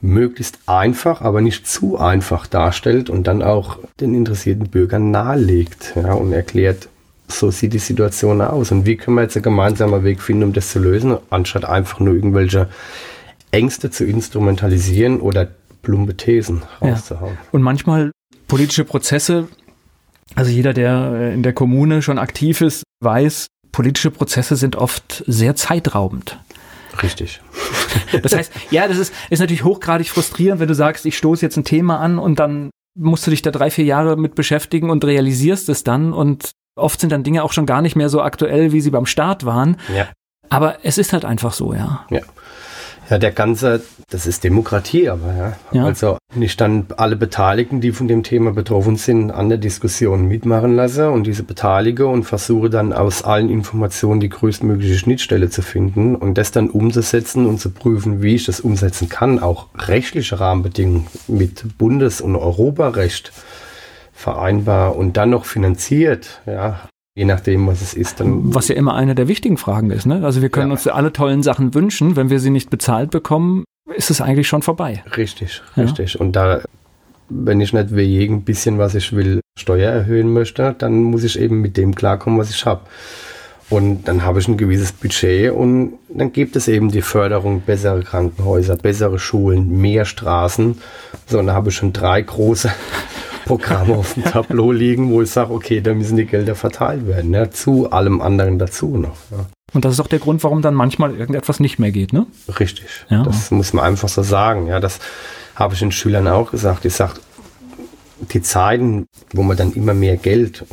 möglichst einfach, aber nicht zu einfach darstellt und dann auch den interessierten Bürgern nahelegt ja, und erklärt, so sieht die Situation aus und wie können wir jetzt einen gemeinsamen Weg finden, um das zu lösen, anstatt einfach nur irgendwelche Ängste zu instrumentalisieren oder plumpe Thesen rauszuhauen. Ja. Und manchmal politische Prozesse, also jeder, der in der Kommune schon aktiv ist, weiß, politische Prozesse sind oft sehr zeitraubend. Richtig. [LAUGHS] Das heißt, ja, das ist, ist natürlich hochgradig frustrierend, wenn du sagst, ich stoße jetzt ein Thema an und dann musst du dich da drei, vier Jahre mit beschäftigen und realisierst es dann und oft sind dann Dinge auch schon gar nicht mehr so aktuell, wie sie beim Start waren. Ja. Aber es ist halt einfach so, ja. Ja. Ja, der ganze, das ist Demokratie, aber ja. ja. Also ich dann alle Beteiligten, die von dem Thema betroffen sind, an der Diskussion mitmachen lasse und diese beteilige und versuche dann aus allen Informationen die größtmögliche Schnittstelle zu finden und das dann umzusetzen und zu prüfen, wie ich das umsetzen kann, auch rechtliche Rahmenbedingungen mit Bundes- und Europarecht vereinbar und dann noch finanziert, ja, Je nachdem, was es ist. Dann was ja immer eine der wichtigen Fragen ist. Ne? Also wir können ja. uns alle tollen Sachen wünschen. Wenn wir sie nicht bezahlt bekommen, ist es eigentlich schon vorbei. Richtig, ja. richtig. Und da, wenn ich nicht wie jedem bisschen, was ich will, Steuer erhöhen möchte, dann muss ich eben mit dem klarkommen, was ich habe. Und dann habe ich ein gewisses Budget und dann gibt es eben die Förderung bessere Krankenhäuser, bessere Schulen, mehr Straßen. So, und da habe ich schon drei große Programme auf dem [LAUGHS] Tableau liegen, wo ich sage, okay, da müssen die Gelder verteilt werden, ja, zu allem anderen dazu noch. Ja. Und das ist auch der Grund, warum dann manchmal irgendetwas nicht mehr geht, ne? Richtig. Ja. Das muss man einfach so sagen. Ja, das habe ich den Schülern auch gesagt. Ich sage, die Zeiten, wo man dann immer mehr Geld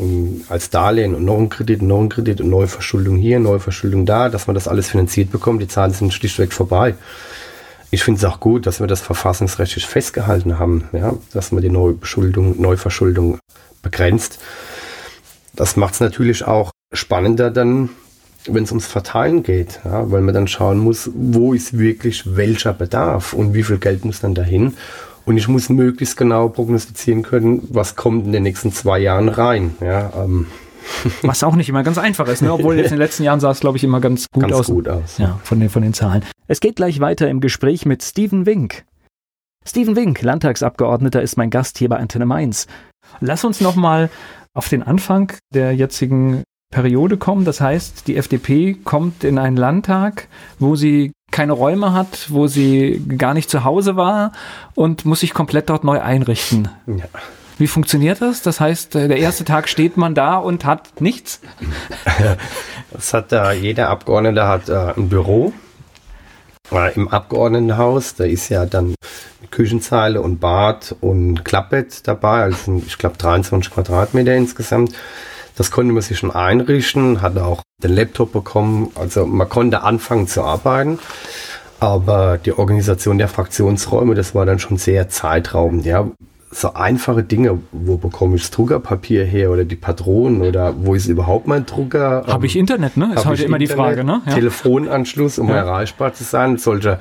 als Darlehen und noch ein Kredit, noch ein Kredit und Neuverschuldung hier, Neuverschuldung da, dass man das alles finanziert bekommt, die Zeiten sind schlichtweg vorbei ich finde es auch gut, dass wir das verfassungsrechtlich festgehalten haben, ja, dass man die Neubeschuldung, Neuverschuldung begrenzt. Das macht es natürlich auch spannender dann, wenn es ums Verteilen geht, ja, weil man dann schauen muss, wo ist wirklich welcher Bedarf und wie viel Geld muss dann dahin. Und ich muss möglichst genau prognostizieren können, was kommt in den nächsten zwei Jahren rein. Ja, ähm, [LAUGHS] Was auch nicht immer ganz einfach ist, ne? obwohl jetzt in den [LAUGHS] letzten Jahren sah es, glaube ich, immer ganz gut ganz aus. gut aus. Ja, von den, von den Zahlen. Es geht gleich weiter im Gespräch mit Steven Wink. Steven Wink, Landtagsabgeordneter, ist mein Gast hier bei Antenne Mainz. Lass uns nochmal auf den Anfang der jetzigen Periode kommen. Das heißt, die FDP kommt in einen Landtag, wo sie keine Räume hat, wo sie gar nicht zu Hause war und muss sich komplett dort neu einrichten. Ja. Wie funktioniert das? Das heißt, äh, der erste Tag steht man da und hat nichts? [LAUGHS] Das hat da, jeder Abgeordnete hat äh, ein Büro äh, im Abgeordnetenhaus. Da ist ja dann Küchenzeile und Bad und Klappbett dabei. Also ich glaube 23 Quadratmeter insgesamt. Das konnte man sich schon einrichten, hatte auch den Laptop bekommen. Also man konnte anfangen zu arbeiten. Aber die Organisation der Fraktionsräume, das war dann schon sehr zeitraubend. Ja, so einfache Dinge, wo bekomme ich das Druckerpapier her oder die Patronen oder wo ist überhaupt mein Drucker? Habe ich Internet, ne? Ist heute immer Internet, die Frage, ne? Ja. Telefonanschluss, um ja. erreichbar zu sein. Solche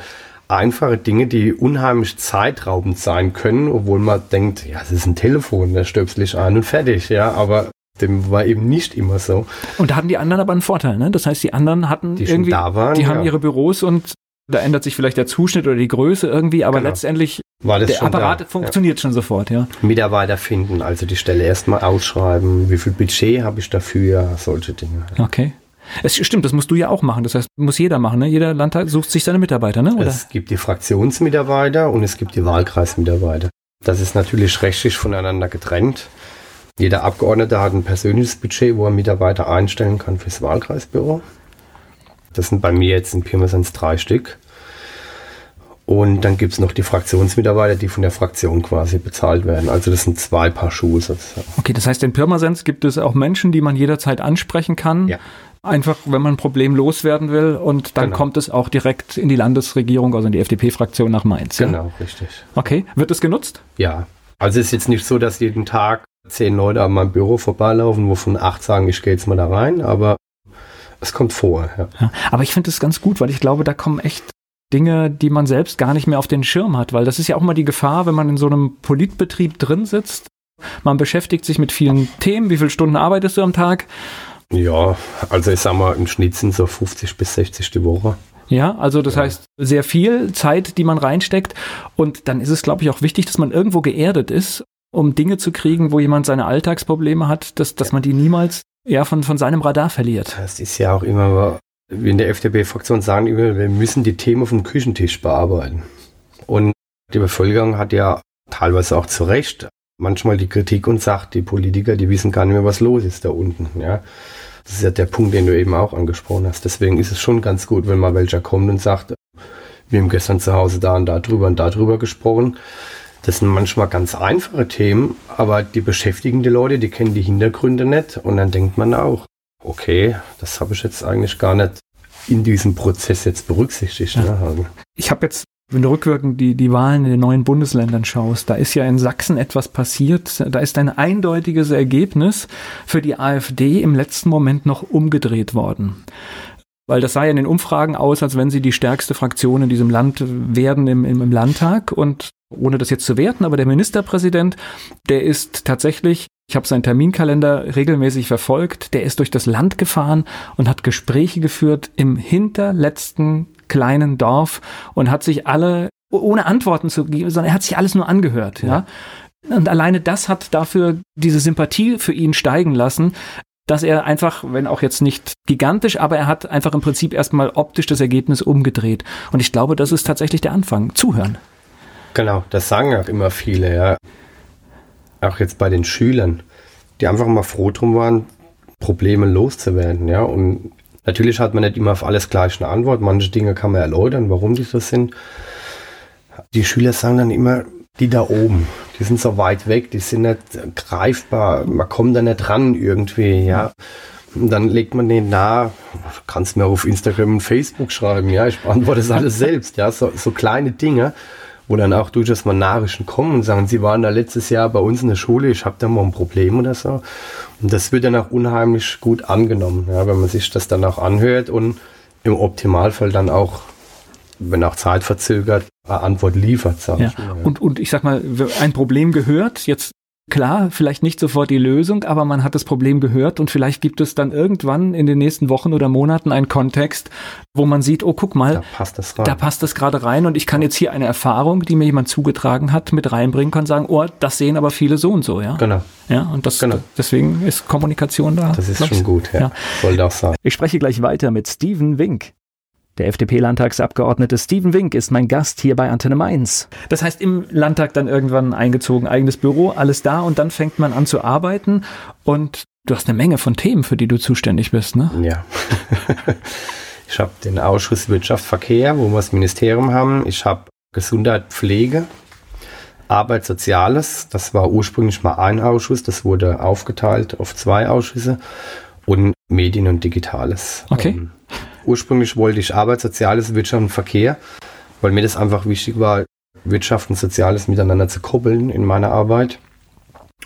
einfache Dinge, die unheimlich zeitraubend sein können, obwohl man denkt, ja, es ist ein Telefon, da stöpsel ich ein und fertig, ja, aber dem war eben nicht immer so. Und da hatten die anderen aber einen Vorteil, ne? Das heißt, die anderen hatten die irgendwie, waren, die haben ihre Büros und da ändert sich vielleicht der Zuschnitt oder die Größe irgendwie, aber genau. letztendlich war das der Apparat da. funktioniert ja. schon sofort, ja. Mitarbeiter finden, also die Stelle erstmal ausschreiben, wie viel Budget habe ich dafür, solche Dinge. Okay. Es stimmt, das musst du ja auch machen. Das heißt, muss jeder machen. Ne? Jeder Landtag sucht sich seine Mitarbeiter, ne? Oder? Es gibt die Fraktionsmitarbeiter und es gibt die Wahlkreismitarbeiter. Das ist natürlich rechtlich voneinander getrennt. Jeder Abgeordnete hat ein persönliches Budget, wo er Mitarbeiter einstellen kann fürs Wahlkreisbüro. Das sind bei mir jetzt in Pirmasens drei Stück. Und dann gibt es noch die Fraktionsmitarbeiter, die von der Fraktion quasi bezahlt werden. Also das sind zwei Paar Schuhe sozusagen. Okay, das heißt, in Pirmasens gibt es auch Menschen, die man jederzeit ansprechen kann. Ja. Einfach, wenn man ein Problem loswerden will und dann genau. kommt es auch direkt in die Landesregierung, also in die FDP-Fraktion nach Mainz. Ja? Genau, richtig. Okay, wird es genutzt? Ja. Also es ist jetzt nicht so, dass jeden Tag zehn Leute an meinem Büro vorbeilaufen, wovon acht sagen, ich gehe jetzt mal da rein, aber es kommt vor. Ja. ja aber ich finde es ganz gut, weil ich glaube, da kommen echt Dinge, die man selbst gar nicht mehr auf den Schirm hat, weil das ist ja auch mal die Gefahr, wenn man in so einem Politbetrieb drin sitzt. Man beschäftigt sich mit vielen Themen. Wie viele Stunden arbeitest du am Tag? Ja, also ich sag mal, im Schnitt sind so 50 bis 60 die Woche. Ja, also das ja. heißt sehr viel Zeit, die man reinsteckt. Und dann ist es, glaube ich, auch wichtig, dass man irgendwo geerdet ist, um Dinge zu kriegen, wo jemand seine Alltagsprobleme hat, dass, dass ja. man die niemals ja, von, von seinem Radar verliert. Das ist ja auch immer wie in der FDP-Fraktion sagen immer, wir müssen die Themen vom Küchentisch bearbeiten. Und die Bevölkerung hat ja teilweise auch zu Recht manchmal die Kritik und sagt, die Politiker, die wissen gar nicht mehr, was los ist da unten. Ja. Das ist ja der Punkt, den du eben auch angesprochen hast. Deswegen ist es schon ganz gut, wenn mal welcher kommt und sagt, wir haben gestern zu Hause da und da drüber und da drüber gesprochen. Das sind manchmal ganz einfache Themen, aber die beschäftigen die Leute, die kennen die Hintergründe nicht und dann denkt man auch, okay, das habe ich jetzt eigentlich gar nicht in diesem Prozess jetzt berücksichtigt. Ja. Ne? Ich habe jetzt, wenn du rückwirkend die, die Wahlen in den neuen Bundesländern schaust, da ist ja in Sachsen etwas passiert. Da ist ein eindeutiges Ergebnis für die AfD im letzten Moment noch umgedreht worden. Weil das sah ja in den Umfragen aus, als wenn sie die stärkste Fraktion in diesem Land werden im, im, im Landtag. Und ohne das jetzt zu werten, aber der Ministerpräsident, der ist tatsächlich ich habe seinen Terminkalender regelmäßig verfolgt. Der ist durch das Land gefahren und hat Gespräche geführt im hinterletzten kleinen Dorf und hat sich alle ohne Antworten zu geben, sondern er hat sich alles nur angehört, ja. ja. Und alleine das hat dafür diese Sympathie für ihn steigen lassen, dass er einfach, wenn auch jetzt nicht gigantisch, aber er hat einfach im Prinzip erstmal optisch das Ergebnis umgedreht. Und ich glaube, das ist tatsächlich der Anfang. Zuhören. Genau, das sagen auch immer viele, ja auch jetzt bei den Schülern, die einfach mal froh drum waren, Probleme loszuwerden, ja. Und natürlich hat man nicht immer auf alles gleich eine Antwort. Manche Dinge kann man erläutern, warum die so sind. Die Schüler sagen dann immer, die da oben, die sind so weit weg, die sind nicht greifbar, man kommt da nicht ran irgendwie, ja. Und dann legt man den nahe, kannst mir auf Instagram und Facebook schreiben, ja, ich beantworte das alles selbst, ja, so, so kleine Dinge wo dann auch durchaus mal Nachrichten kommen und sagen, sie waren da letztes Jahr bei uns in der Schule, ich habe da mal ein Problem oder so. Und das wird dann auch unheimlich gut angenommen, ja, wenn man sich das dann auch anhört und im Optimalfall dann auch, wenn auch zeitverzögert, eine Antwort liefert. Sag ja. ich mal, ja. Und, und ich sag mal, ein Problem gehört, jetzt klar, vielleicht nicht sofort die Lösung, aber man hat das Problem gehört und vielleicht gibt es dann irgendwann in den nächsten Wochen oder Monaten einen Kontext, wo man sieht, oh, guck mal, Da passt das rein. da passt das gerade rein und ich kann jetzt hier eine Erfahrung, die mir jemand zugetragen hat, mit reinbringen, kann sagen, oh, das sehen aber viele so und so, ja. Genau, Ja, und das, Genau. deswegen ist Kommunikation da. das ist schon gut. Ja. Ja. Sollte auch sein. Ich spreche gleich weiter mit Steven Wink. Der FDP-Landtagsabgeordnete Steven Wink ist mein Gast hier bei Antenne Mainz. Das heißt, im Landtag dann irgendwann eingezogen, eigenes Büro, alles da und dann fängt man an zu arbeiten und du hast eine Menge von Themen, für die du zuständig bist, ne? Ja. [LAUGHS] ich habe den Ausschuss Wirtschaft, Verkehr, wo wir das Ministerium haben. Ich habe Gesundheit, Pflege, Arbeit, Soziales. Das war ursprünglich mal ein Ausschuss. Das wurde aufgeteilt auf zwei Ausschüsse. Und Medien und Digitales. Okay. Ähm, ursprünglich wollte ich Arbeit, Soziales, Wirtschaft und Verkehr, weil mir das einfach wichtig war, Wirtschaft und Soziales miteinander zu koppeln in meiner Arbeit.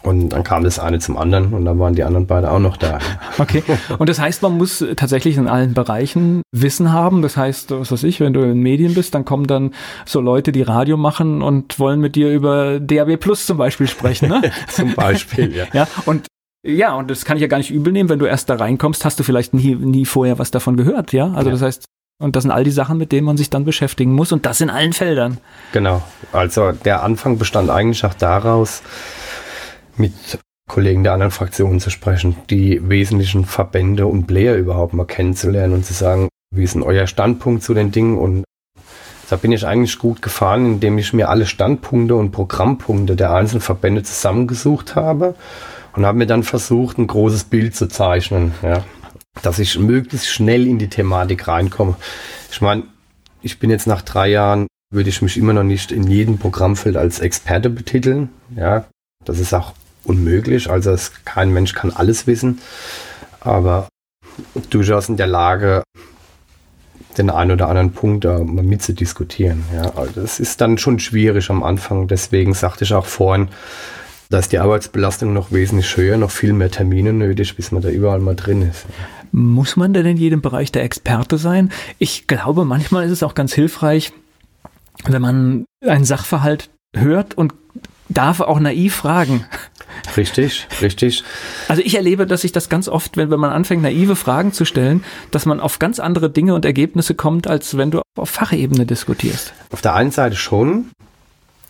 Und dann kam das eine zum anderen und dann waren die anderen beide auch noch da. Okay. Und das heißt, man muss tatsächlich in allen Bereichen Wissen haben. Das heißt, was weiß ich, wenn du in Medien bist, dann kommen dann so Leute, die Radio machen und wollen mit dir über DAB Plus zum Beispiel sprechen, ne? [LAUGHS] Zum Beispiel, ja. Ja, und ja, und das kann ich ja gar nicht übel nehmen, wenn du erst da reinkommst, hast du vielleicht nie, nie vorher was davon gehört, ja? Also Ja. das heißt, und das sind all die Sachen, mit denen man sich dann beschäftigen muss und das in allen Feldern. Genau. Also der Anfang bestand eigentlich auch daraus, mit Kollegen der anderen Fraktionen zu sprechen, die wesentlichen Verbände und Player überhaupt mal kennenzulernen und zu sagen, wie ist denn euer Standpunkt zu den Dingen? Und da bin ich eigentlich gut gefahren, indem ich mir alle Standpunkte und Programmpunkte der einzelnen Verbände zusammengesucht habe und habe mir dann versucht, ein großes Bild zu zeichnen, ja, dass ich möglichst schnell in die Thematik reinkomme. Ich meine, ich bin jetzt nach drei Jahren, würde ich mich immer noch nicht in jedem Programmfeld als Experte betiteln. Ja, das ist auch unmöglich. Also es, kein Mensch kann alles wissen, aber durchaus in der Lage, den einen oder anderen Punkt da mal mitzudiskutieren. Ja, also das ist dann schon schwierig am Anfang. Deswegen sagte ich auch vorhin, da ist die Arbeitsbelastung noch wesentlich höher, noch viel mehr Termine nötig, bis man da überall mal drin ist. Muss man denn in jedem Bereich der Experte sein? Ich glaube, manchmal ist es auch ganz hilfreich, wenn man einen Sachverhalt hört und darf auch naiv fragen. Richtig, richtig. Also ich erlebe, dass sich das ganz oft, wenn, wenn man anfängt, naive Fragen zu stellen, dass man auf ganz andere Dinge und Ergebnisse kommt, als wenn du auf Fachebene diskutierst. Auf der einen Seite schon.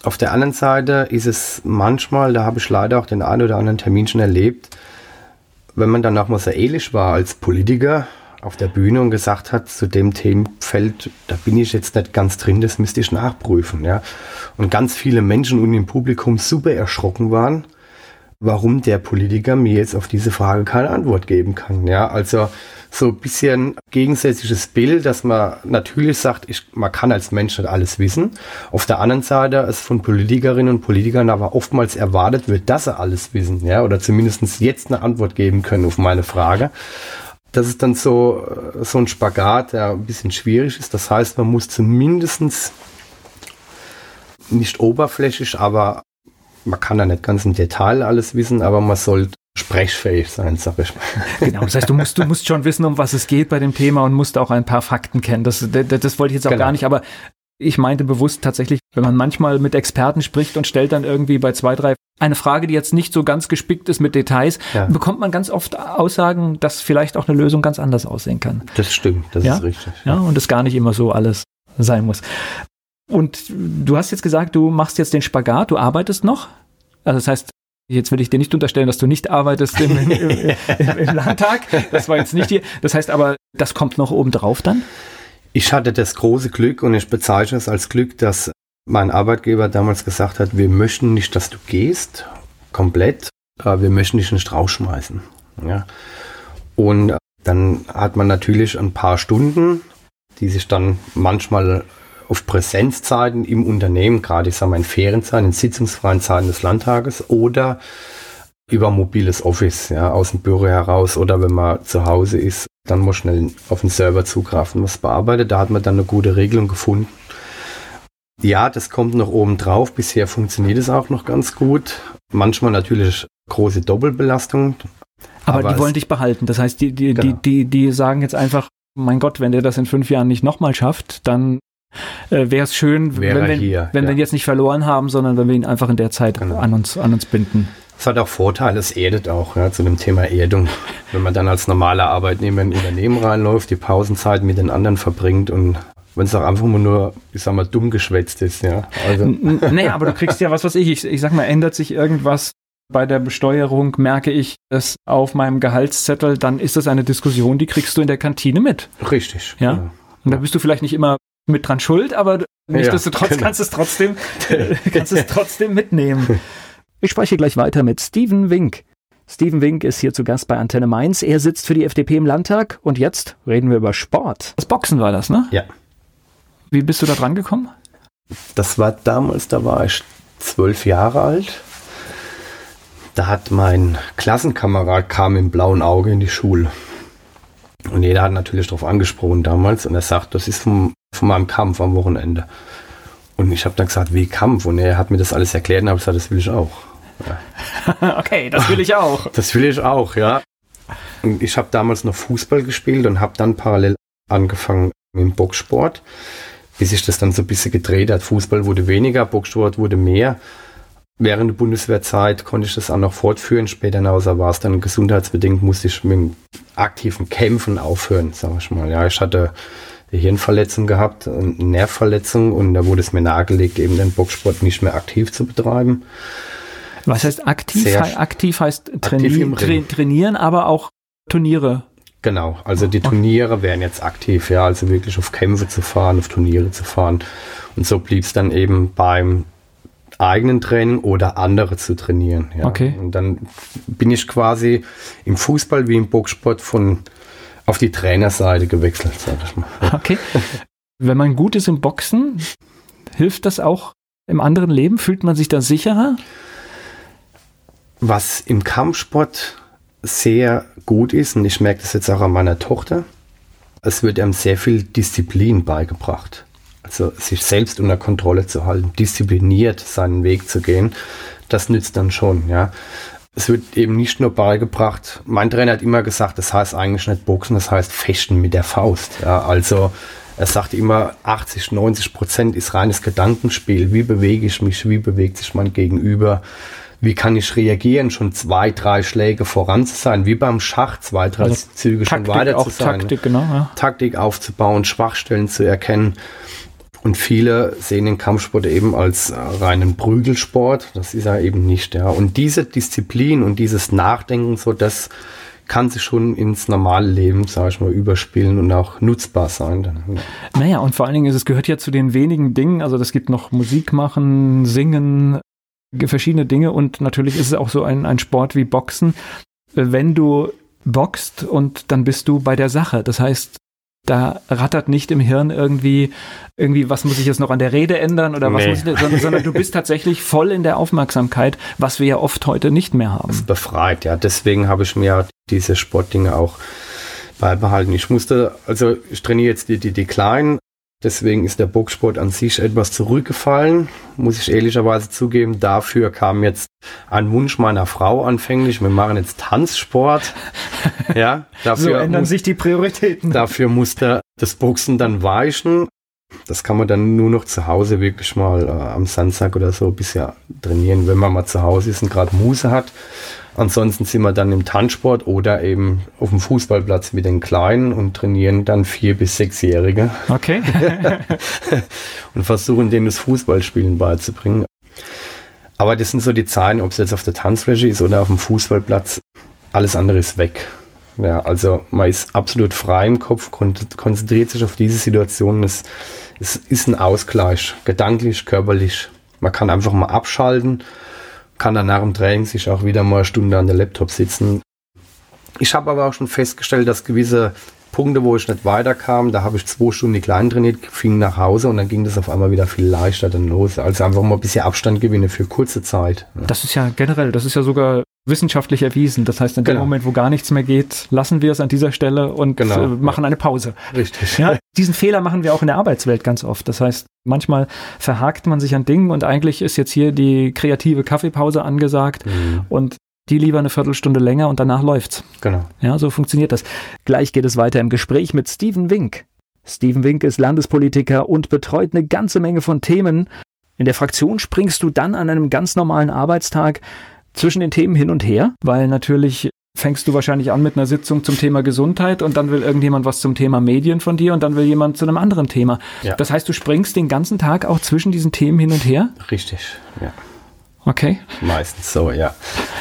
Auf der anderen Seite ist es manchmal, da habe ich leider auch den einen oder anderen Termin schon erlebt, wenn man dann auch mal so ehrlich war als Politiker auf der Bühne und gesagt hat, zu dem Themenfeld, da bin ich jetzt nicht ganz drin, das müsste ich nachprüfen. Ja. Und ganz viele Menschen und im Publikum super erschrocken waren, warum der Politiker mir jetzt auf diese Frage keine Antwort geben kann. Ja, also so ein bisschen gegensätzliches Bild, dass man natürlich sagt, ich, man kann als Mensch nicht alles wissen. Auf der anderen Seite es von Politikerinnen und Politikern aber oftmals erwartet wird, dass sie alles wissen, ja, oder zumindest jetzt eine Antwort geben können auf meine Frage. Das ist dann so, äh, so ein Spagat, der ein bisschen schwierig ist. Das heißt, man muss zumindestens nicht oberflächlich, aber man kann da nicht ganz im Detail alles wissen, aber man sollte sprechfähig sein, sag ich mal. [LAUGHS] Genau, das heißt, du musst, du musst schon wissen, um was es geht bei dem Thema und musst auch ein paar Fakten kennen. Das, das, das wollte ich jetzt auch Genau. gar nicht, aber ich meinte bewusst tatsächlich, wenn man manchmal mit Experten spricht und stellt dann irgendwie bei zwei, drei eine Frage, die jetzt nicht so ganz gespickt ist mit Details, Ja. bekommt man ganz oft Aussagen, dass vielleicht auch eine Lösung ganz anders aussehen kann. Das stimmt, das Ja? ist richtig. Ja, und es gar nicht immer so alles sein muss. Und du hast jetzt gesagt, du machst jetzt den Spagat, du arbeitest noch. Also das heißt, jetzt will ich dir nicht unterstellen, dass du nicht arbeitest im, im, im, im Landtag. Das war jetzt nicht hier. Das heißt aber, das kommt noch oben drauf dann? Ich hatte das große Glück und ich bezeichne es als Glück, dass mein Arbeitgeber damals gesagt hat, wir möchten nicht, dass du gehst, komplett, aber wir möchten dich nicht rausschmeißen. Ja. Und dann hat man natürlich ein paar Stunden, die sich dann manchmal auf Präsenzzeiten im Unternehmen, gerade ich sage mal in Ferienzeiten, in sitzungsfreien Zeiten des Landtages oder über mobiles Office, ja, aus dem Büro heraus oder wenn man zu Hause ist, dann muss schnell auf den Server zugreifen, was bearbeitet. Da hat man dann eine gute Regelung gefunden. Ja, das kommt noch oben drauf. Bisher funktioniert es auch noch ganz gut. Manchmal natürlich große Doppelbelastung. Aber, Aber die wollen dich behalten. Das heißt, die, die, Genau. die, die, die sagen jetzt einfach, mein Gott, wenn der das in fünf Jahren nicht nochmal schafft, dann äh, wäre es schön, Wäre wenn, wir, hier, wenn ja. wir ihn jetzt nicht verloren haben, sondern wenn wir ihn einfach in der Zeit Genau. an, uns, an uns binden. Es hat auch Vorteile, es erdet auch, ja, zu dem Thema Erdung. Wenn man dann als normaler Arbeitnehmer in ein Unternehmen reinläuft, die Pausenzeit mit den anderen verbringt und wenn es auch einfach nur, ich sag mal, dumm geschwätzt ist, ja. Also. Nee, aber du kriegst ja was, was ich, ich, ich sag mal, ändert sich irgendwas bei der Besteuerung, merke ich es auf meinem Gehaltszettel, dann ist das eine Diskussion, die kriegst du in der Kantine mit. Richtig. Ja. ja. Und da bist du vielleicht nicht immer mit dran schuld, aber nichtsdestotrotz ja, genau. kannst du es trotzdem, [LAUGHS] kannst es trotzdem mitnehmen. Ich spreche gleich weiter mit Steven Wink. Steven Wink ist hier zu Gast bei Antenne Mainz. Er sitzt für die FDP im Landtag und jetzt reden wir über Sport. Das Boxen war das, ne? Ja. Wie bist du da dran gekommen? Das war damals, da war ich zwölf Jahre alt. Da hat mein Klassenkamerad kam im blauen Auge in die Schule. Und jeder hat natürlich darauf angesprochen damals und er sagt, das ist vom, von meinem Kampf am Wochenende. Und ich habe dann gesagt, wie Kampf? Und er hat mir das alles erklärt und habe gesagt, das will ich auch. Ja. [LAUGHS] okay, das will ich auch. [LAUGHS] Das will ich auch, ja. Und ich habe damals noch Fußball gespielt und habe dann parallel angefangen mit dem Boxsport bis sich das dann so ein bisschen gedreht hat. Fußball wurde weniger, Boxsport wurde mehr. Während der Bundeswehrzeit konnte ich das auch noch fortführen. Später hinaus war es dann gesundheitsbedingt, musste ich mit dem aktiven Kämpfen aufhören, sag ich mal. Ja, ich hatte eine Hirnverletzung gehabt, eine Nervverletzung und da wurde es mir nahegelegt, eben den Boxsport nicht mehr aktiv zu betreiben. Was heißt aktiv? Sehr aktiv heißt traini tra trainieren, aber auch Turniere Genau, also die Turniere wären jetzt aktiv, ja, also wirklich auf Kämpfe zu fahren, auf Turniere zu fahren. Und so blieb es dann eben beim eigenen Training oder andere zu trainieren. Ja. Okay. Und dann bin ich quasi im Fußball wie im Boxsport von auf die Trainerseite gewechselt, sag ich mal. Okay. Wenn man gut ist im Boxen, hilft das auch im anderen Leben? Fühlt man sich da sicherer? Was im Kampfsport sehr gut ist, und ich merke das jetzt auch an meiner Tochter, es wird einem sehr viel Disziplin beigebracht. Also sich selbst unter Kontrolle zu halten, diszipliniert seinen Weg zu gehen, das nützt dann schon, ja. Es wird eben nicht nur beigebracht, mein Trainer hat immer gesagt, das heißt eigentlich nicht Boxen, das heißt Fechten mit der Faust. Ja. Also er sagt immer, 80, 90 Prozent ist reines Gedankenspiel. Wie bewege ich mich? Wie bewegt sich mein Gegenüber? wie kann ich reagieren, schon zwei, drei Schläge voran zu sein, wie beim Schach, zwei, drei also Züge Taktik, schon weiter zu sein. Taktik, genau, ja. Taktik aufzubauen, Schwachstellen zu erkennen. Und viele sehen den Kampfsport eben als äh, reinen Prügelsport. Das ist er eben nicht. Ja. Und diese Disziplin und dieses Nachdenken, so das kann sich schon ins normale Leben, sage ich mal, überspielen und auch nutzbar sein. Ja. Naja, und vor allen Dingen, es gehört ja zu den wenigen Dingen, also das gibt noch Musik machen, singen, verschiedene Dinge und natürlich ist es auch so ein, ein Sport wie Boxen. Wenn du boxt und dann bist du bei der Sache. Das heißt, da rattert nicht im Hirn irgendwie, irgendwie, was muss ich jetzt noch an der Rede ändern oder was nee. muss ich, sondern, [LAUGHS] sondern du bist tatsächlich voll in der Aufmerksamkeit, was wir ja oft heute nicht mehr haben. Das befreit, ja. Deswegen habe ich mir diese Sportdinge auch beibehalten. Ich musste, also ich trainiere jetzt die, die, die Kleinen, Deswegen ist der Boxsport an sich etwas zurückgefallen, muss ich ehrlicherweise zugeben. Dafür kam jetzt ein Wunsch meiner Frau anfänglich. Wir machen jetzt Tanzsport. [LAUGHS] Ja, dafür so ändern muss, sich die Prioritäten. Dafür musste das Boxen dann weichen. Das kann man dann nur noch zu Hause wirklich mal äh, am Samstag oder so bisschen trainieren, wenn man mal zu Hause ist und gerade Muse hat. Ansonsten sind wir dann im Tanzsport oder eben auf dem Fußballplatz mit den Kleinen und trainieren dann vier- bis sechsjährige. Okay. [LAUGHS] und versuchen denen das Fußballspielen beizubringen. Aber das sind so die Zahlen, ob es jetzt auf der Tanzfläche ist oder auf dem Fußballplatz. Alles andere ist weg. Ja, also man ist absolut frei im Kopf, konzentriert sich auf diese Situation. Es, es ist ein Ausgleich, gedanklich, körperlich. Man kann einfach mal abschalten kann dann nach dem Training sich auch wieder mal eine Stunde an der Laptop sitzen. Ich habe aber auch schon festgestellt, dass gewisse Punkte, wo ich nicht weiterkam, da habe ich zwei Stunden die Kleinen trainiert, fing nach Hause und dann ging das auf einmal wieder viel leichter dann los. Also einfach mal ein bisschen Abstand gewinnen für kurze Zeit. Das ist ja generell, das ist ja sogar wissenschaftlich erwiesen. Das heißt, in dem genau. Moment, wo gar nichts mehr geht, lassen wir es an dieser Stelle und genau. äh, machen eine Pause. Richtig. Ja, diesen Fehler machen wir auch in der Arbeitswelt ganz oft. Das heißt, manchmal verhakt man sich an Dingen und eigentlich ist jetzt hier die kreative Kaffeepause angesagt mhm. und die lieber eine Viertelstunde länger und danach läuft's. Genau. Ja, so funktioniert das. Gleich geht es weiter im Gespräch mit Steven Wink. Steven Wink ist Landespolitiker und betreut eine ganze Menge von Themen. In der Fraktion springst du dann an einem ganz normalen Arbeitstag zwischen den Themen hin und her, weil natürlich fängst du wahrscheinlich an mit einer Sitzung zum Thema Gesundheit und dann will irgendjemand was zum Thema Medien von dir und dann will jemand zu einem anderen Thema. Ja. Das heißt, du springst den ganzen Tag auch zwischen diesen Themen hin und her? Richtig, ja. Okay. Meistens so, ja.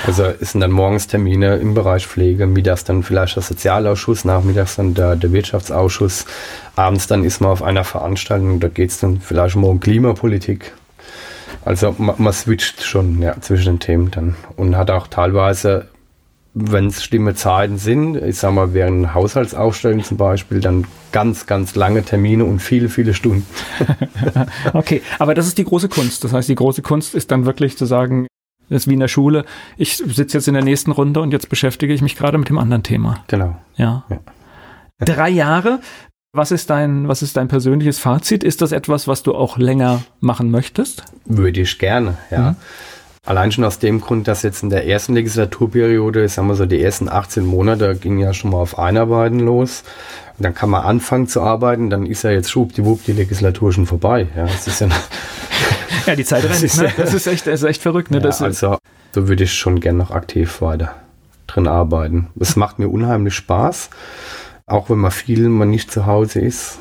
Also es sind dann morgens Termine im Bereich Pflege, mittags dann vielleicht der Sozialausschuss, nachmittags dann der, der Wirtschaftsausschuss, abends dann ist man auf einer Veranstaltung, da geht es dann vielleicht mal um Klimapolitik. Also man, man switcht schon ja, zwischen den Themen dann und hat auch teilweise wenn es schlimme Zeiten sind, ich sag mal, während Haushaltsaufstellungen zum Beispiel, dann ganz, ganz lange Termine und viele, viele Stunden. [LAUGHS] okay, aber das ist die große Kunst. Das heißt, die große Kunst ist dann wirklich zu sagen, das ist wie in der Schule, ich sitze jetzt in der nächsten Runde und jetzt beschäftige ich mich gerade mit dem anderen Thema. Genau. Ja. ja. Drei Jahre. Was ist dein, was ist dein persönliches Fazit? Ist das etwas, was du auch länger machen möchtest? Würde ich gerne, ja. Mhm. Allein schon aus dem Grund, dass jetzt in der ersten Legislaturperiode, sagen wir so, die ersten 18 Monate ging ja schon mal auf Einarbeiten los. Und dann kann man anfangen zu arbeiten, dann ist ja jetzt schwuppdiwupp die Legislatur schon vorbei. Ja, das ist ja, [LAUGHS] ja die Zeit rennt, das, ne? das ist echt, das ist echt verrückt. Ne? Ja, also, da würde ich schon gern noch aktiv weiter drin arbeiten. Es macht mir unheimlich Spaß, auch wenn man viel man nicht zu Hause ist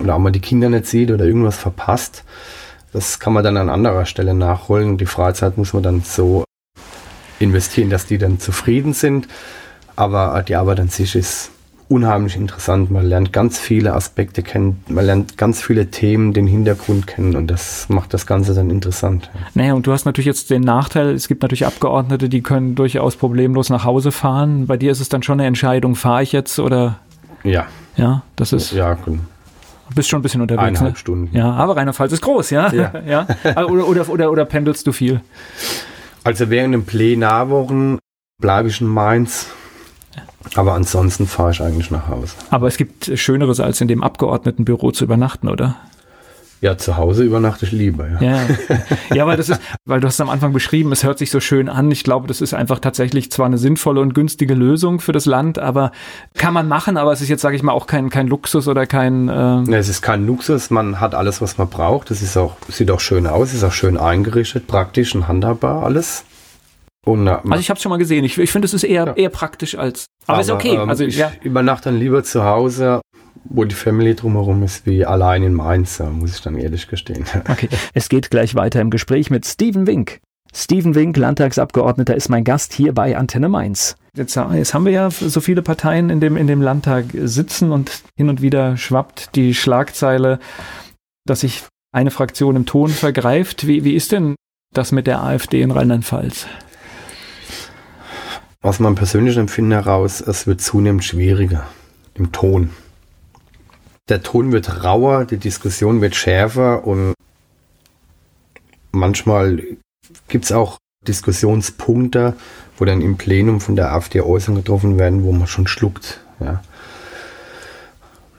oder auch mal die Kinder nicht sieht oder irgendwas verpasst das kann man dann an anderer Stelle nachholen. Die Freizeit muss man dann so investieren, dass die dann zufrieden sind. Aber die Arbeit an sich ist unheimlich interessant. Man lernt ganz viele Aspekte kennen, man lernt ganz viele Themen, den Hintergrund kennen und das macht das Ganze dann interessant. Naja, und du hast natürlich jetzt den Nachteil, es gibt natürlich Abgeordnete, die können durchaus problemlos nach Hause fahren. Bei dir ist es dann schon eine Entscheidung, fahre ich jetzt oder? Ja. Ja, das ist. Ja, genau. Du bist schon ein bisschen unterwegs. Eineinhalb ne? Stunden. Ja, aber Rheinland-Pfalz ist groß, ja? Ja. [LAUGHS] ja? Ah, oder, oder, oder, oder pendelst du viel? Also während den Plenarwochen bleibe ich in Mainz. Aber ansonsten fahre ich eigentlich nach Hause. Aber es gibt Schöneres, als in dem Abgeordnetenbüro zu übernachten, oder? Ja, zu Hause übernachte ich lieber, ja. ja. [LAUGHS] Ja, weil das ist, weil du hast am Anfang beschrieben, es hört sich so schön an. Ich glaube, das ist einfach tatsächlich zwar eine sinnvolle und günstige Lösung für das Land, aber kann man machen, aber es ist jetzt, sage ich mal, auch kein, kein Luxus oder kein. Äh es ist kein Luxus, man hat alles, was man braucht. Es ist auch, sieht auch schön aus, ist auch schön eingerichtet, praktisch und handhabbar alles. Und, na, also ich habe es schon mal gesehen. Ich, ich finde, es ist eher, ja. eher praktisch als. Aber, aber ist okay. Ähm, also ich ja. übernachte dann lieber zu Hause wo die Family drumherum ist, wie allein in Mainz, muss ich dann ehrlich gestehen. [LAUGHS] Okay, es geht gleich weiter im Gespräch mit Steven Wink. Steven Wink, Landtagsabgeordneter, ist mein Gast hier bei Antenne Mainz. Jetzt, jetzt, haben wir ja so viele Parteien in dem, in dem Landtag sitzen und hin und wieder schwappt die Schlagzeile, dass sich eine Fraktion im Ton vergreift. Wie, wie ist denn das mit der AfD in Rheinland-Pfalz? Aus meinem persönlichen Empfinden heraus, es wird zunehmend schwieriger im Ton der Ton wird rauer, die Diskussion wird schärfer und manchmal gibt es auch Diskussionspunkte, wo dann im Plenum von der AfD Äußerungen getroffen werden, wo man schon schluckt. Ja.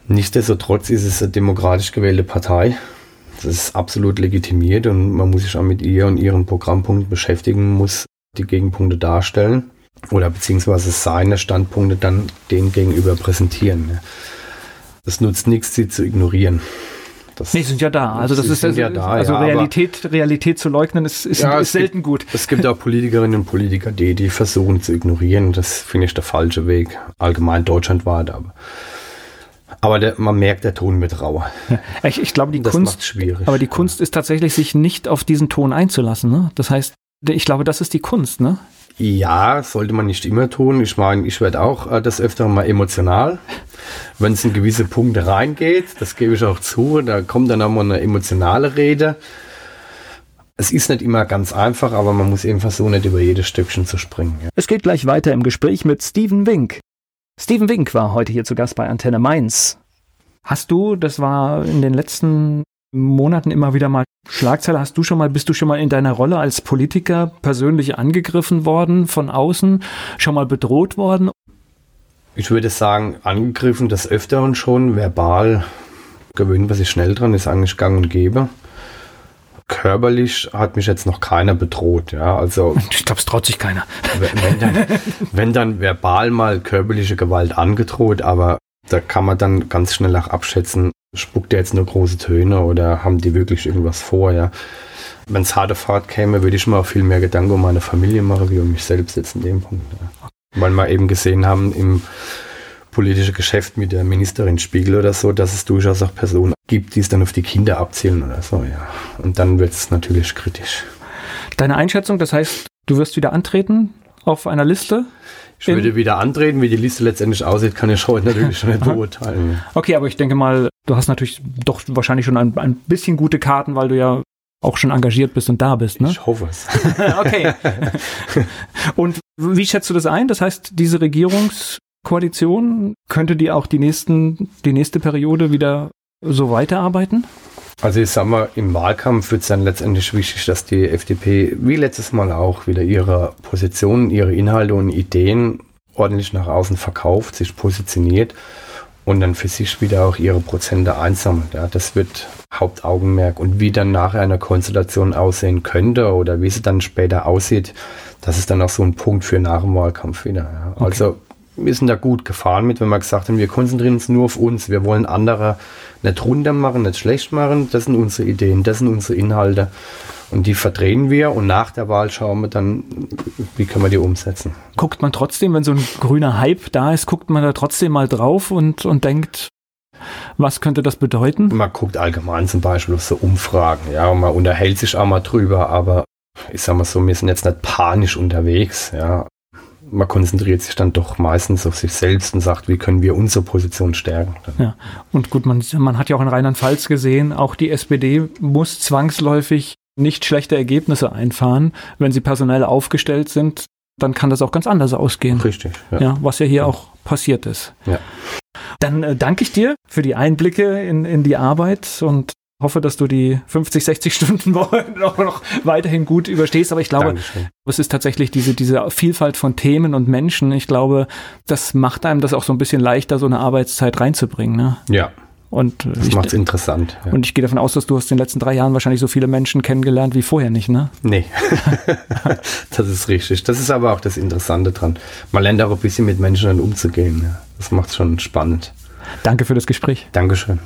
Nichtsdestotrotz ist es eine demokratisch gewählte Partei. Das ist absolut legitimiert und man muss sich auch mit ihr und ihren Programmpunkten beschäftigen, muss die Gegenpunkte darstellen oder beziehungsweise seine Standpunkte dann denen gegenüber präsentieren. Es nutzt nichts, sie zu ignorieren. Das nee, sind ja da. Also das ist ja da. Also ja, Realität, Realität zu leugnen ist, ist, ja, ist selten gibt, gut. Es gibt auch Politikerinnen und Politiker, die, die versuchen zu ignorieren. Das finde ich der falsche Weg. Allgemein deutschlandweit, aber. Aber der, man merkt, der Ton wird rauer. Ich, ich glaube, die das Kunst, schwierig. aber die Kunst ist tatsächlich, sich nicht auf diesen Ton einzulassen. Ne? Das heißt, ich glaube, das ist die Kunst, ne? Ja, sollte man nicht immer tun. Ich meine, ich werde auch äh, das öfter mal emotional, wenn es in gewisse Punkte reingeht. Das gebe ich auch zu. Da kommt dann auch mal eine emotionale Rede. Es ist nicht immer ganz einfach, aber man muss eben versuchen, nicht über jedes Stückchen zu springen. Ja. Es geht gleich weiter im Gespräch mit Steven Wink. Steven Wink war heute hier zu Gast bei Antenne Mainz. Hast du, das war in den letzten Monaten immer wieder mal Schlagzeile. Hast du schon mal, bist du schon mal in deiner Rolle als Politiker persönlich angegriffen worden von außen, schon mal bedroht worden? Ich würde sagen, angegriffen des Öfteren schon, verbal gewöhnt man sich schnell dran, ist eigentlich gang und gäbe. Körperlich hat mich jetzt noch keiner bedroht, ja, also. [LAUGHS] Ich glaube, es traut sich keiner. Wenn dann, [LAUGHS] wenn dann verbal mal körperliche Gewalt angedroht, aber da kann man dann ganz schnell auch abschätzen, spuckt er jetzt nur große Töne oder haben die wirklich irgendwas vor, ja. wenn es harte Fahrt käme, würde ich mir auch viel mehr Gedanken um meine Familie machen, wie um mich selbst jetzt in dem Punkt. Ja. Weil wir eben gesehen haben im politischen Geschäft mit der Ministerin Spiegel oder so, dass es durchaus auch Personen gibt, die es dann auf die Kinder abzielen oder so, ja. Und dann wird es natürlich kritisch. Deine Einschätzung, das heißt, du wirst wieder antreten auf einer Liste? Ich würde wieder antreten, wie die Liste letztendlich aussieht, kann ich heute natürlich schon nicht beurteilen. Okay, aber ich denke mal, du hast natürlich doch wahrscheinlich schon ein, ein bisschen gute Karten, weil du ja auch schon engagiert bist und da bist, ne? Ich hoffe es. [LAUGHS] okay. und wie schätzt du das ein? Das heißt, diese Regierungskoalition könnte die auch die nächsten, die nächste Periode wieder so weiterarbeiten? Also ich sag mal, im Wahlkampf wird es dann letztendlich wichtig, dass die FDP, wie letztes Mal auch, wieder ihre Positionen, ihre Inhalte und Ideen ordentlich nach außen verkauft, sich positioniert und dann für sich wieder auch ihre Prozente einsammelt. Ja, das wird Hauptaugenmerk. Und wie dann nachher eine Konstellation aussehen könnte oder wie sie dann später aussieht, das ist dann auch so ein Punkt für nach dem Wahlkampf wieder. Ja. Okay. Also wir sind da gut gefahren mit, wenn wir gesagt haben, wir konzentrieren uns nur auf uns. Wir wollen andere nicht runter machen, nicht schlecht machen. Das sind unsere Ideen, das sind unsere Inhalte. Und die verdrehen wir und nach der Wahl schauen wir dann, wie können wir die umsetzen. Guckt man trotzdem, wenn so ein grüner Hype da ist, guckt man da trotzdem mal drauf und, und denkt, was könnte das bedeuten? Man guckt allgemein zum Beispiel auf so Umfragen, ja, und man unterhält sich auch mal drüber, aber ich sag mal so, wir sind jetzt nicht panisch unterwegs, ja man konzentriert sich dann doch meistens auf sich selbst und sagt, wie können wir unsere Position stärken. Ja, und gut, man, man hat ja auch in Rheinland-Pfalz gesehen, auch die SPD muss zwangsläufig nicht schlechte Ergebnisse einfahren. Wenn sie personell aufgestellt sind, dann kann das auch ganz anders ausgehen. Richtig. Ja, ja was ja hier ja. auch passiert ist. Ja. Dann äh, danke ich dir für die Einblicke in, in die Arbeit und hoffe, dass du die 50, 60 Stunden Woche [LAUGHS] noch, noch weiterhin gut überstehst. Aber ich glaube, Dankeschön. es ist tatsächlich diese, diese Vielfalt von Themen und Menschen. Ich glaube, das macht einem das auch so ein bisschen leichter, so eine Arbeitszeit reinzubringen. Ne? Ja. Und äh, das macht es interessant. Ja. Und ich gehe davon aus, dass du hast in den letzten drei Jahren wahrscheinlich so viele Menschen kennengelernt wie vorher nicht, ne? Nee, [LAUGHS] das ist richtig. Das ist aber auch das Interessante dran. Man lernt auch ein bisschen mit Menschen dann umzugehen. Das macht es schon spannend. Danke für das Gespräch. Dankeschön.